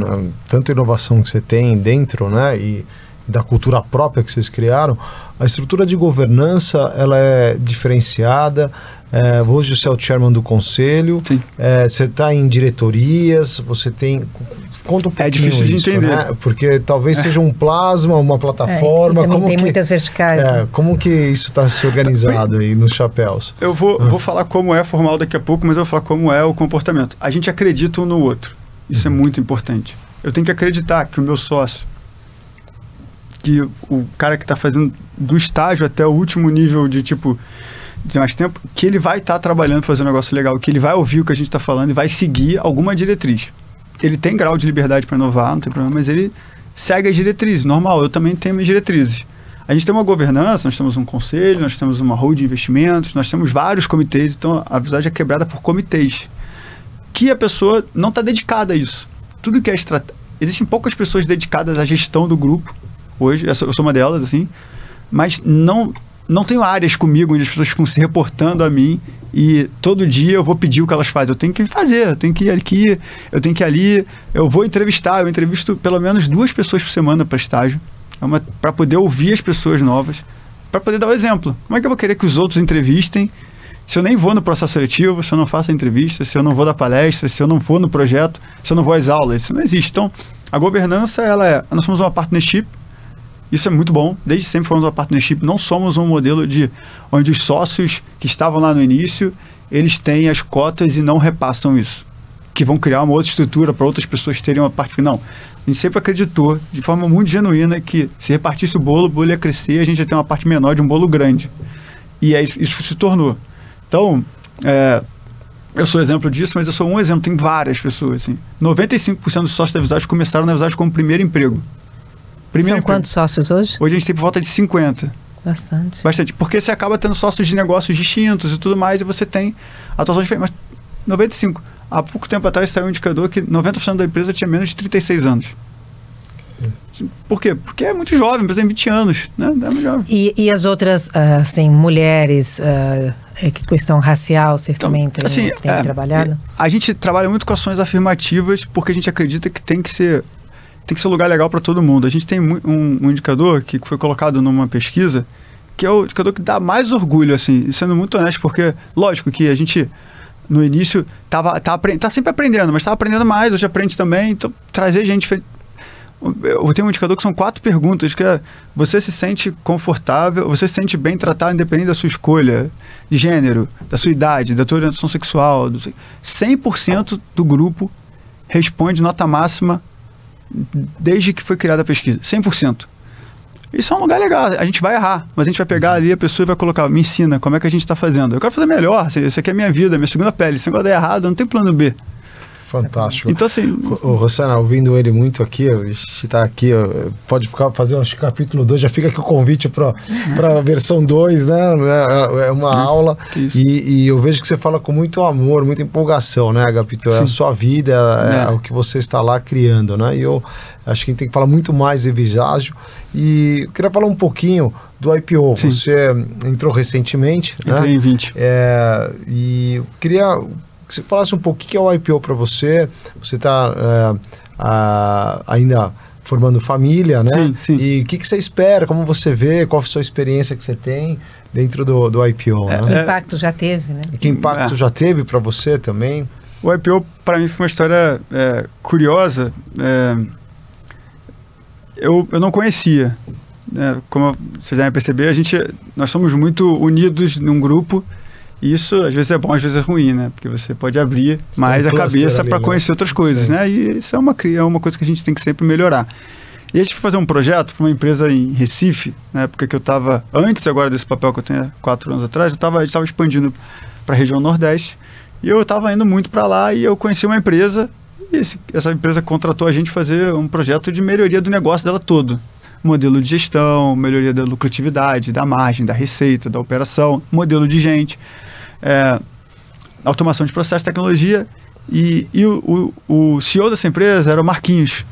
tanta inovação que você tem dentro, né? E da cultura própria que vocês criaram, a estrutura de governança ela é diferenciada. É, hoje você é o chairman do conselho, é, você está em diretorias, você tem Conta um É difícil de entender. Né? Porque talvez é. seja um plasma, uma plataforma. É, como tem que, muitas verticais. É, né? Como que isso está se organizado aí nos chapéus? Eu vou, ah. vou falar como é formal daqui a pouco, mas eu vou falar como é o comportamento. A gente acredita um no outro. Isso é uhum. é muito importante. Eu tenho que acreditar que o meu sócio que o cara que está fazendo do estágio até o último nível de tipo de mais tempo, que ele vai estar tá trabalhando fazer um negócio legal, que ele vai ouvir o que a gente está falando e vai seguir alguma diretriz. Ele tem grau de liberdade para inovar, não tem problema, mas ele segue as diretrizes. Normal, eu também tenho minhas diretrizes. A gente tem uma governança, nós temos um conselho, nós temos uma hold de investimentos, nós temos vários comitês, então a visagem é quebrada por comitês. Que a pessoa não está dedicada a isso. Tudo que é estratégia. Existem poucas pessoas dedicadas à gestão do grupo hoje, eu sou, uma delas, assim, mas não, não tenho áreas comigo onde as pessoas ficam se reportando a mim e todo dia eu vou pedir o que elas fazem. Eu tenho que fazer, eu tenho que ir aqui, eu tenho que ir ali, eu vou entrevistar, eu entrevisto pelo menos duas pessoas por semana para estágio, é para poder ouvir as pessoas novas, para poder dar o exemplo. Como é que eu vou querer que os outros entrevistem se eu nem vou no processo seletivo, se eu não faço a entrevista, se eu não vou dar palestra, se eu não vou no projeto, se eu não vou às aulas, isso não existe. Então, a governança, ela é, nós somos uma partnership, isso é muito bom, desde sempre fomos uma partnership, não somos um modelo de onde os sócios que estavam lá no início, eles têm as cotas e não repassam isso, que vão criar uma outra estrutura para outras pessoas terem uma parte não. A gente sempre acreditou, de forma muito genuína, que se repartisse o bolo, o bolo ia crescer e a gente ia ter uma parte menor de um bolo grande. E é isso, isso se tornou. Então, é, eu sou exemplo disso, mas eu sou um exemplo, tem várias pessoas. Assim. 95% dos sócios da Visage começaram na Visage como primeiro emprego. Primeiro São quantos sócios hoje? Hoje a gente tem por volta de 50. Bastante. Bastante. Porque você acaba tendo sócios de negócios distintos e tudo mais, e você tem atuações diferentes. Mas 95. Há pouco tempo atrás saiu um indicador que 90% da empresa tinha menos de 36 anos. Por quê? Porque é muito jovem, mas tem 20 anos, né? É muito jovem. E, e as outras, uh, assim, mulheres, uh, questão racial, vocês então, também têm, assim, têm é, trabalhado? A gente trabalha muito com ações afirmativas porque a gente acredita que tem que ser tem que ser um lugar legal para todo mundo. A gente tem um, um, indicador que foi colocado numa pesquisa que é o indicador que dá mais orgulho, assim, sendo muito honesto, porque, lógico que a gente no início tava, tá, tá sempre aprendendo, mas estava aprendendo mais, hoje aprende também, então trazer gente eu tenho um indicador que são quatro perguntas, que é você se sente confortável, você se sente bem tratado independente da sua escolha de gênero, da sua idade, da sua orientação sexual. Do... 100% do grupo responde nota máxima desde que foi criada a pesquisa. 100%. Isso é um lugar legal. A gente vai errar, mas a gente vai pegar ali a pessoa e vai colocar, me ensina como é que a gente está fazendo. Eu quero fazer melhor, isso aqui é minha vida, minha segunda pele. Se negócio der errado, não tem plano B. Fantástico. Então, assim. O Rosana, ouvindo ele muito aqui, está aqui, pode ficar, fazer o capítulo 2, já fica aqui o convite para a versão 2, né? É, é uma é, aula. E, e, eu vejo que você fala com muito amor, muita empolgação, né, Agapito? É Sim. a sua vida, é, é, o que você está lá criando, né? E eu acho que a gente tem que falar muito mais de Viságio. E eu queria falar um pouquinho do IPO. Sim. Você entrou recentemente, Entrei né? em 20. É, e eu queria que você falasse um pouco o que é o IPO para você. Você está é, ainda formando família, né? Sim, sim. E o que, que você espera? Como você vê? Qual a sua experiência que você tem dentro do, do IPO? É, né? Que impacto já teve, né? que impacto é. já teve para você também? O IPO, para mim, foi uma história é, curiosa. É, eu, eu não conhecia. Né? Como vocês devem perceber, a gente, nós somos muito unidos num grupo isso às vezes é bom, às vezes é ruim, né? Porque você pode abrir você mais a cabeça para né? conhecer outras coisas, Sim. né? E isso é uma, é uma coisa que a gente tem que sempre melhorar. E a gente foi fazer um projeto para uma empresa em Recife, na época que eu estava, antes agora desse papel que eu tenho quatro anos atrás, eu tava, a gente estava expandindo para a região Nordeste. E eu estava indo muito para lá e eu conheci uma empresa, e esse, essa empresa contratou a gente fazer um projeto de melhoria do negócio dela todo. Modelo de gestão, melhoria da lucratividade, da margem, da receita, da operação, modelo de gente é, automação de processo, tecnologia, e, e o, o, o, CEO dessa empresa era o Marquinhos.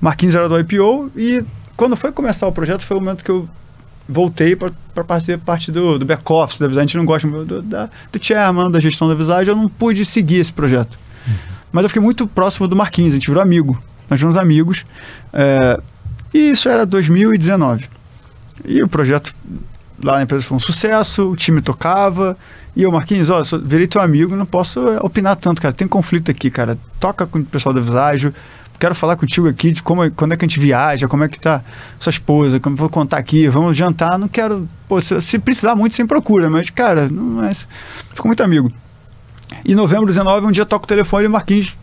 Marquinhos era do IPO, e quando foi começar o projeto, foi o momento que eu voltei para fazer parte do, do back-office da Visage. A gente não gosta do, da, do chairman, da gestão da Visage, eu não pude seguir esse projeto. Uhum. Mas eu fiquei muito próximo do Marquinhos, a gente virou amigo. Nós viramos amigos. É, e isso era 2019. E o projeto lá na empresa foi um sucesso, o time tocava. E eu, Marquinhos, ó, sou, virei teu amigo, não posso é, opinar tanto, cara. Tem conflito aqui, cara. Toca com o pessoal da Visagem. Quero falar contigo aqui de como, quando é que a gente viaja, como é que tá sua esposa, como vou contar aqui, vamos jantar. Não quero, pô, se, se precisar muito, sem procura, mas, cara, não é. Ficou muito amigo. Em novembro 19, um dia toco o telefone e Marquinhos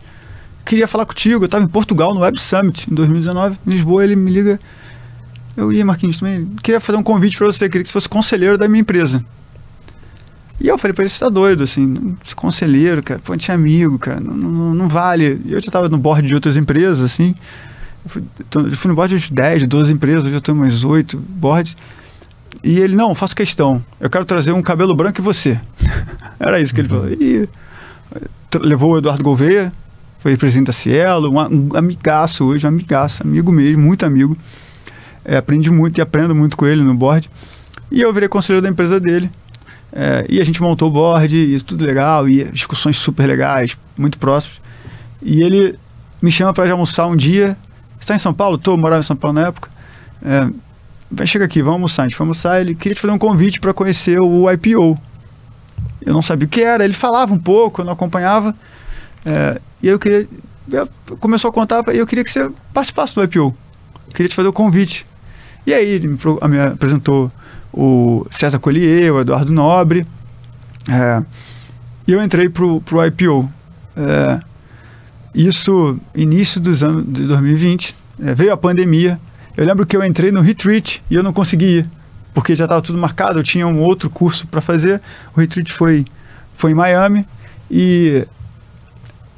queria falar contigo. Eu estava em Portugal, no Web Summit, em 2019, em Lisboa. Ele me liga eu ia, Marquinhos, também queria fazer um convite para você, queria que você fosse conselheiro da minha empresa. E eu falei para ele, você tá doido, assim, conselheiro, cara, pô, tinha amigo, cara, não, não, não vale. E eu já estava no board de outras empresas, assim, eu fui, eu fui no board de 10, 12 empresas, hoje eu tenho mais 8 boards. E ele, não, faço questão, eu quero trazer um cabelo branco e você. Era isso que ele falou. E levou o Eduardo Gouveia, foi presidente da Cielo, um, um amigaço hoje, um amigaço, amigo mesmo, muito amigo. É, aprendi muito e aprendo muito com ele no board. E eu virei conselheiro da empresa dele. É, e a gente montou o board, e tudo legal, e discussões super legais, muito próximos. E ele me chama para almoçar um dia. Está em São Paulo? Tô, morava em São Paulo na época. É, chega aqui, vamos almoçar. A gente foi almoçar. Ele queria te fazer um convite para conhecer o IPO. Eu não sabia o que era. Ele falava um pouco, eu não acompanhava. É, e eu queria. Eu, começou a contar, e eu queria que você participasse do IPO. Eu queria te fazer o convite. E aí ele me, me apresentou o César Collier, o Eduardo Nobre. é, e eu entrei pro, pro IPO. É, isso, início dos anos de 2020. É, veio a pandemia. Eu lembro que eu entrei no retreat e eu não consegui ir, porque já estava tudo marcado. Eu tinha um outro curso para fazer. O retreat foi, foi em Miami e,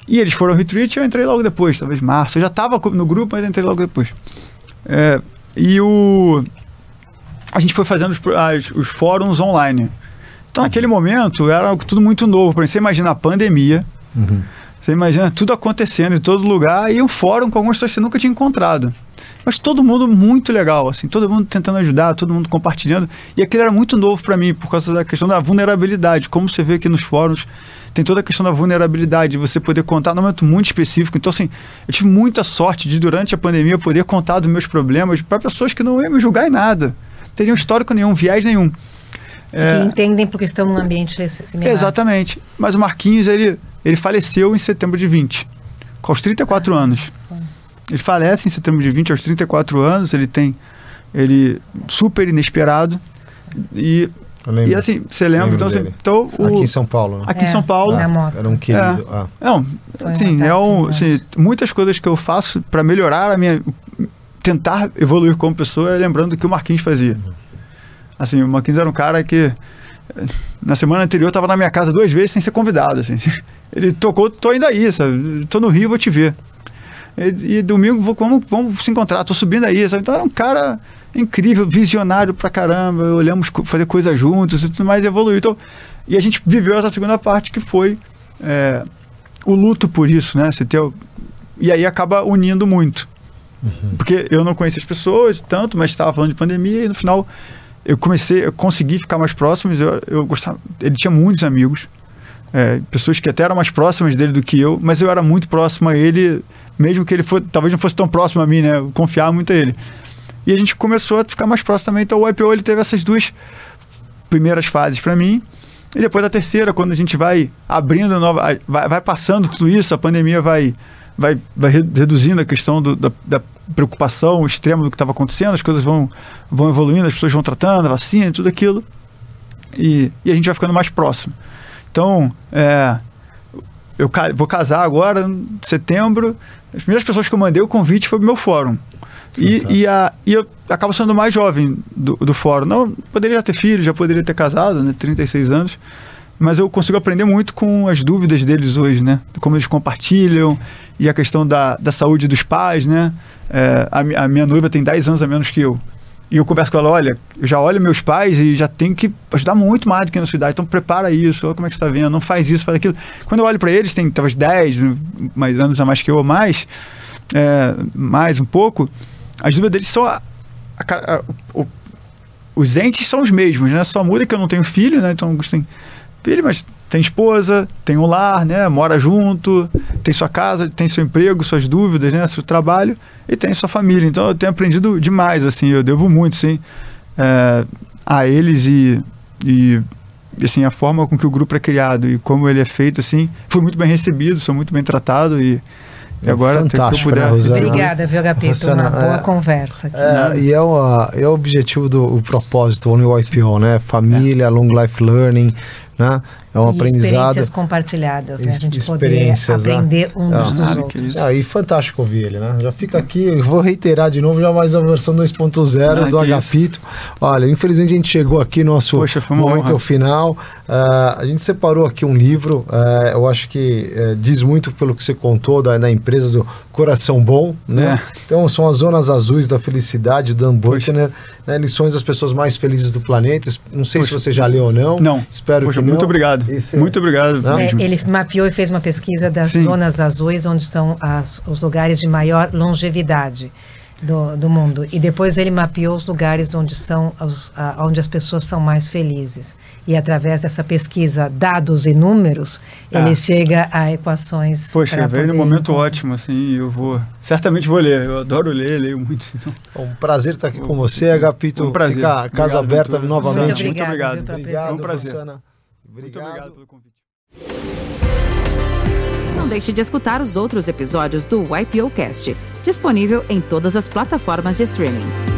e eles foram ao retreat e eu entrei logo depois, talvez março. Eu já estava no grupo, mas entrei logo depois. É, e o, a gente foi fazendo os, as- os fóruns online. Então, naquele momento, era tudo muito novo. Você imagina a pandemia, você imagina tudo acontecendo em todo lugar e um fórum com algumas pessoas que você nunca tinha encontrado. Mas todo mundo muito legal, assim, todo mundo tentando ajudar, todo mundo compartilhando. E aquilo era muito novo para mim por causa da questão da vulnerabilidade. Como você vê aqui nos fóruns, tem toda a questão da vulnerabilidade, de você poder contar num momento muito específico. Então, assim, eu tive muita sorte de, durante a pandemia, poder contar dos meus problemas para pessoas que não iam me julgar em nada. Teriam histórico nenhum, viés nenhum. É, Que entendem porque estão num ambiente similar. Exatamente. Mas o Marquinhos, ele, ele faleceu em setembro de 20, com aos 34 anos. Ele falece em setembro de 20, aos 34 anos. Ele tem. Ele super inesperado. E, e assim, você lembra? Lembro Então, assim, então o, Aqui em São Paulo, né? aqui em É, São Paulo. na moto. Era um querido. Ah, Não, assim, é um, assim, muitas coisas que eu faço para melhorar a minha. tentar evoluir como pessoa é lembrando do que o Marquinhos fazia. Assim, o Marquinhos era um cara que. Na semana anterior estava na minha casa duas vezes sem ser convidado. Assim. Ele tocou, tô indo aí, sabe? Tô no Rio, vou te ver. E, e domingo vou, vamos, vamos se encontrar, tô subindo aí, sabe? Então era um cara incrível, visionário pra caramba, olhamos fazer coisas juntos e tudo mais, evoluiu. Então, e a gente viveu essa segunda parte que foi é, o luto por isso, né? Você ter, e aí acaba unindo muito. Porque eu não conhecia as pessoas tanto, mas estava falando de pandemia e no final eu comecei, eu consegui ficar mais próximo. Eu, eu gostava, ele tinha muitos amigos, é, pessoas que até eram mais próximas dele do que eu, mas eu era muito próximo a ele, mesmo que ele fosse, talvez não fosse tão próximo a mim, né? Eu confiava muito a ele. E a gente começou a ficar mais próximo também. Então o IPO ele teve essas duas primeiras fases para mim. E depois a terceira, quando a gente vai abrindo nova, vai, vai passando tudo isso, a pandemia vai, vai, vai re- reduzindo a questão do- da, da preocupação extrema do que estava acontecendo, as coisas vão, vão evoluindo, as pessoas vão tratando, a vacina, tudo aquilo. E, e a gente vai ficando mais próximo. Então, é, eu vou casar agora, em setembro. As primeiras pessoas que eu mandei o convite foi pro meu fórum. E, e, a, e eu acabo sendo o mais jovem do, do fórum. Não, poderia ter filho, já poderia ter casado, né? 36 anos. Mas eu consigo aprender muito com as dúvidas deles hoje, né? Como eles compartilham e a questão da, da saúde dos pais, né? É, a, a minha noiva tem 10 anos a menos que eu. E eu converso com ela, olha, eu já olho meus pais e já tenho que ajudar muito mais do que na sua idade. Então prepara isso, olha como é que você está vendo, não faz isso, faz aquilo. Quando eu olho para eles, tem talvez 10 mais anos a mais que eu ou mais, é, mais um pouco, as dúvidas deles são a- a a- o- os entes são os mesmos, né? Só muda que eu não tenho filho, né? Então alguns têm filho, mas tem esposa, tem um lar, né? Mora junto, tem sua casa, tem seu emprego, suas dúvidas, né? Seu trabalho e tem sua família. Então eu tenho aprendido demais, assim, eu devo muito, sim, é, a eles e, e assim a forma com que o grupo é criado e como ele é feito, assim, foi muito bem recebido, sou muito bem tratado e, e É agora tem que eu fantástico, puder né, Rosana? Obrigada, viu, Agapito? Rosana, Uma boa é- conversa aqui. É, e é o, é o objetivo do o propósito, o New IPO, né? Família, long life learning, né? É um e aprendizado. experiências compartilhadas, né? A gente poder né? aprender uns Ah, dos outros. que isso. Ah, e fantástico ouvir ele, né? Já fica aqui, eu vou reiterar de novo já mais a versão 2.0 Ah, do Agapito. Olha, infelizmente a gente chegou aqui no nosso Poxa, momento honra. final. Ah, a gente separou aqui um livro, ah, eu acho que eh, diz muito pelo que você contou da, da empresa do Coração Bom, né? É. Então são as zonas azuis da felicidade, Dan. Buckner, né? lições das pessoas mais felizes do planeta. Não sei Poxa. se você já leu ou não. Não. Espero Poxa, que não. muito obrigado. Esse- Muito obrigado. É, ele mapeou e fez uma pesquisa das Sim. zonas azuis, onde são as- os lugares de maior longevidade do, do mundo. E depois ele mapeou os lugares onde, são os, a- onde as pessoas são mais felizes. E através dessa pesquisa, dados e números, ele Ah. chega a equações. Poxa, veio num momento encontrar. ótimo, assim, eu vou. Certamente vou ler, eu adoro ler, leio muito. Então, Um prazer estar aqui com você, Agapito. Um prazer. Fica a casa Obrigado, aberta Ventura. novamente. Muito Muito obrigado, obrigado. pela Obrigado, Foi um prazer. Rosana. Muito obrigado pelo convite. Não deixe de escutar os outros episódios do YPO Cast, disponível em todas as plataformas de streaming.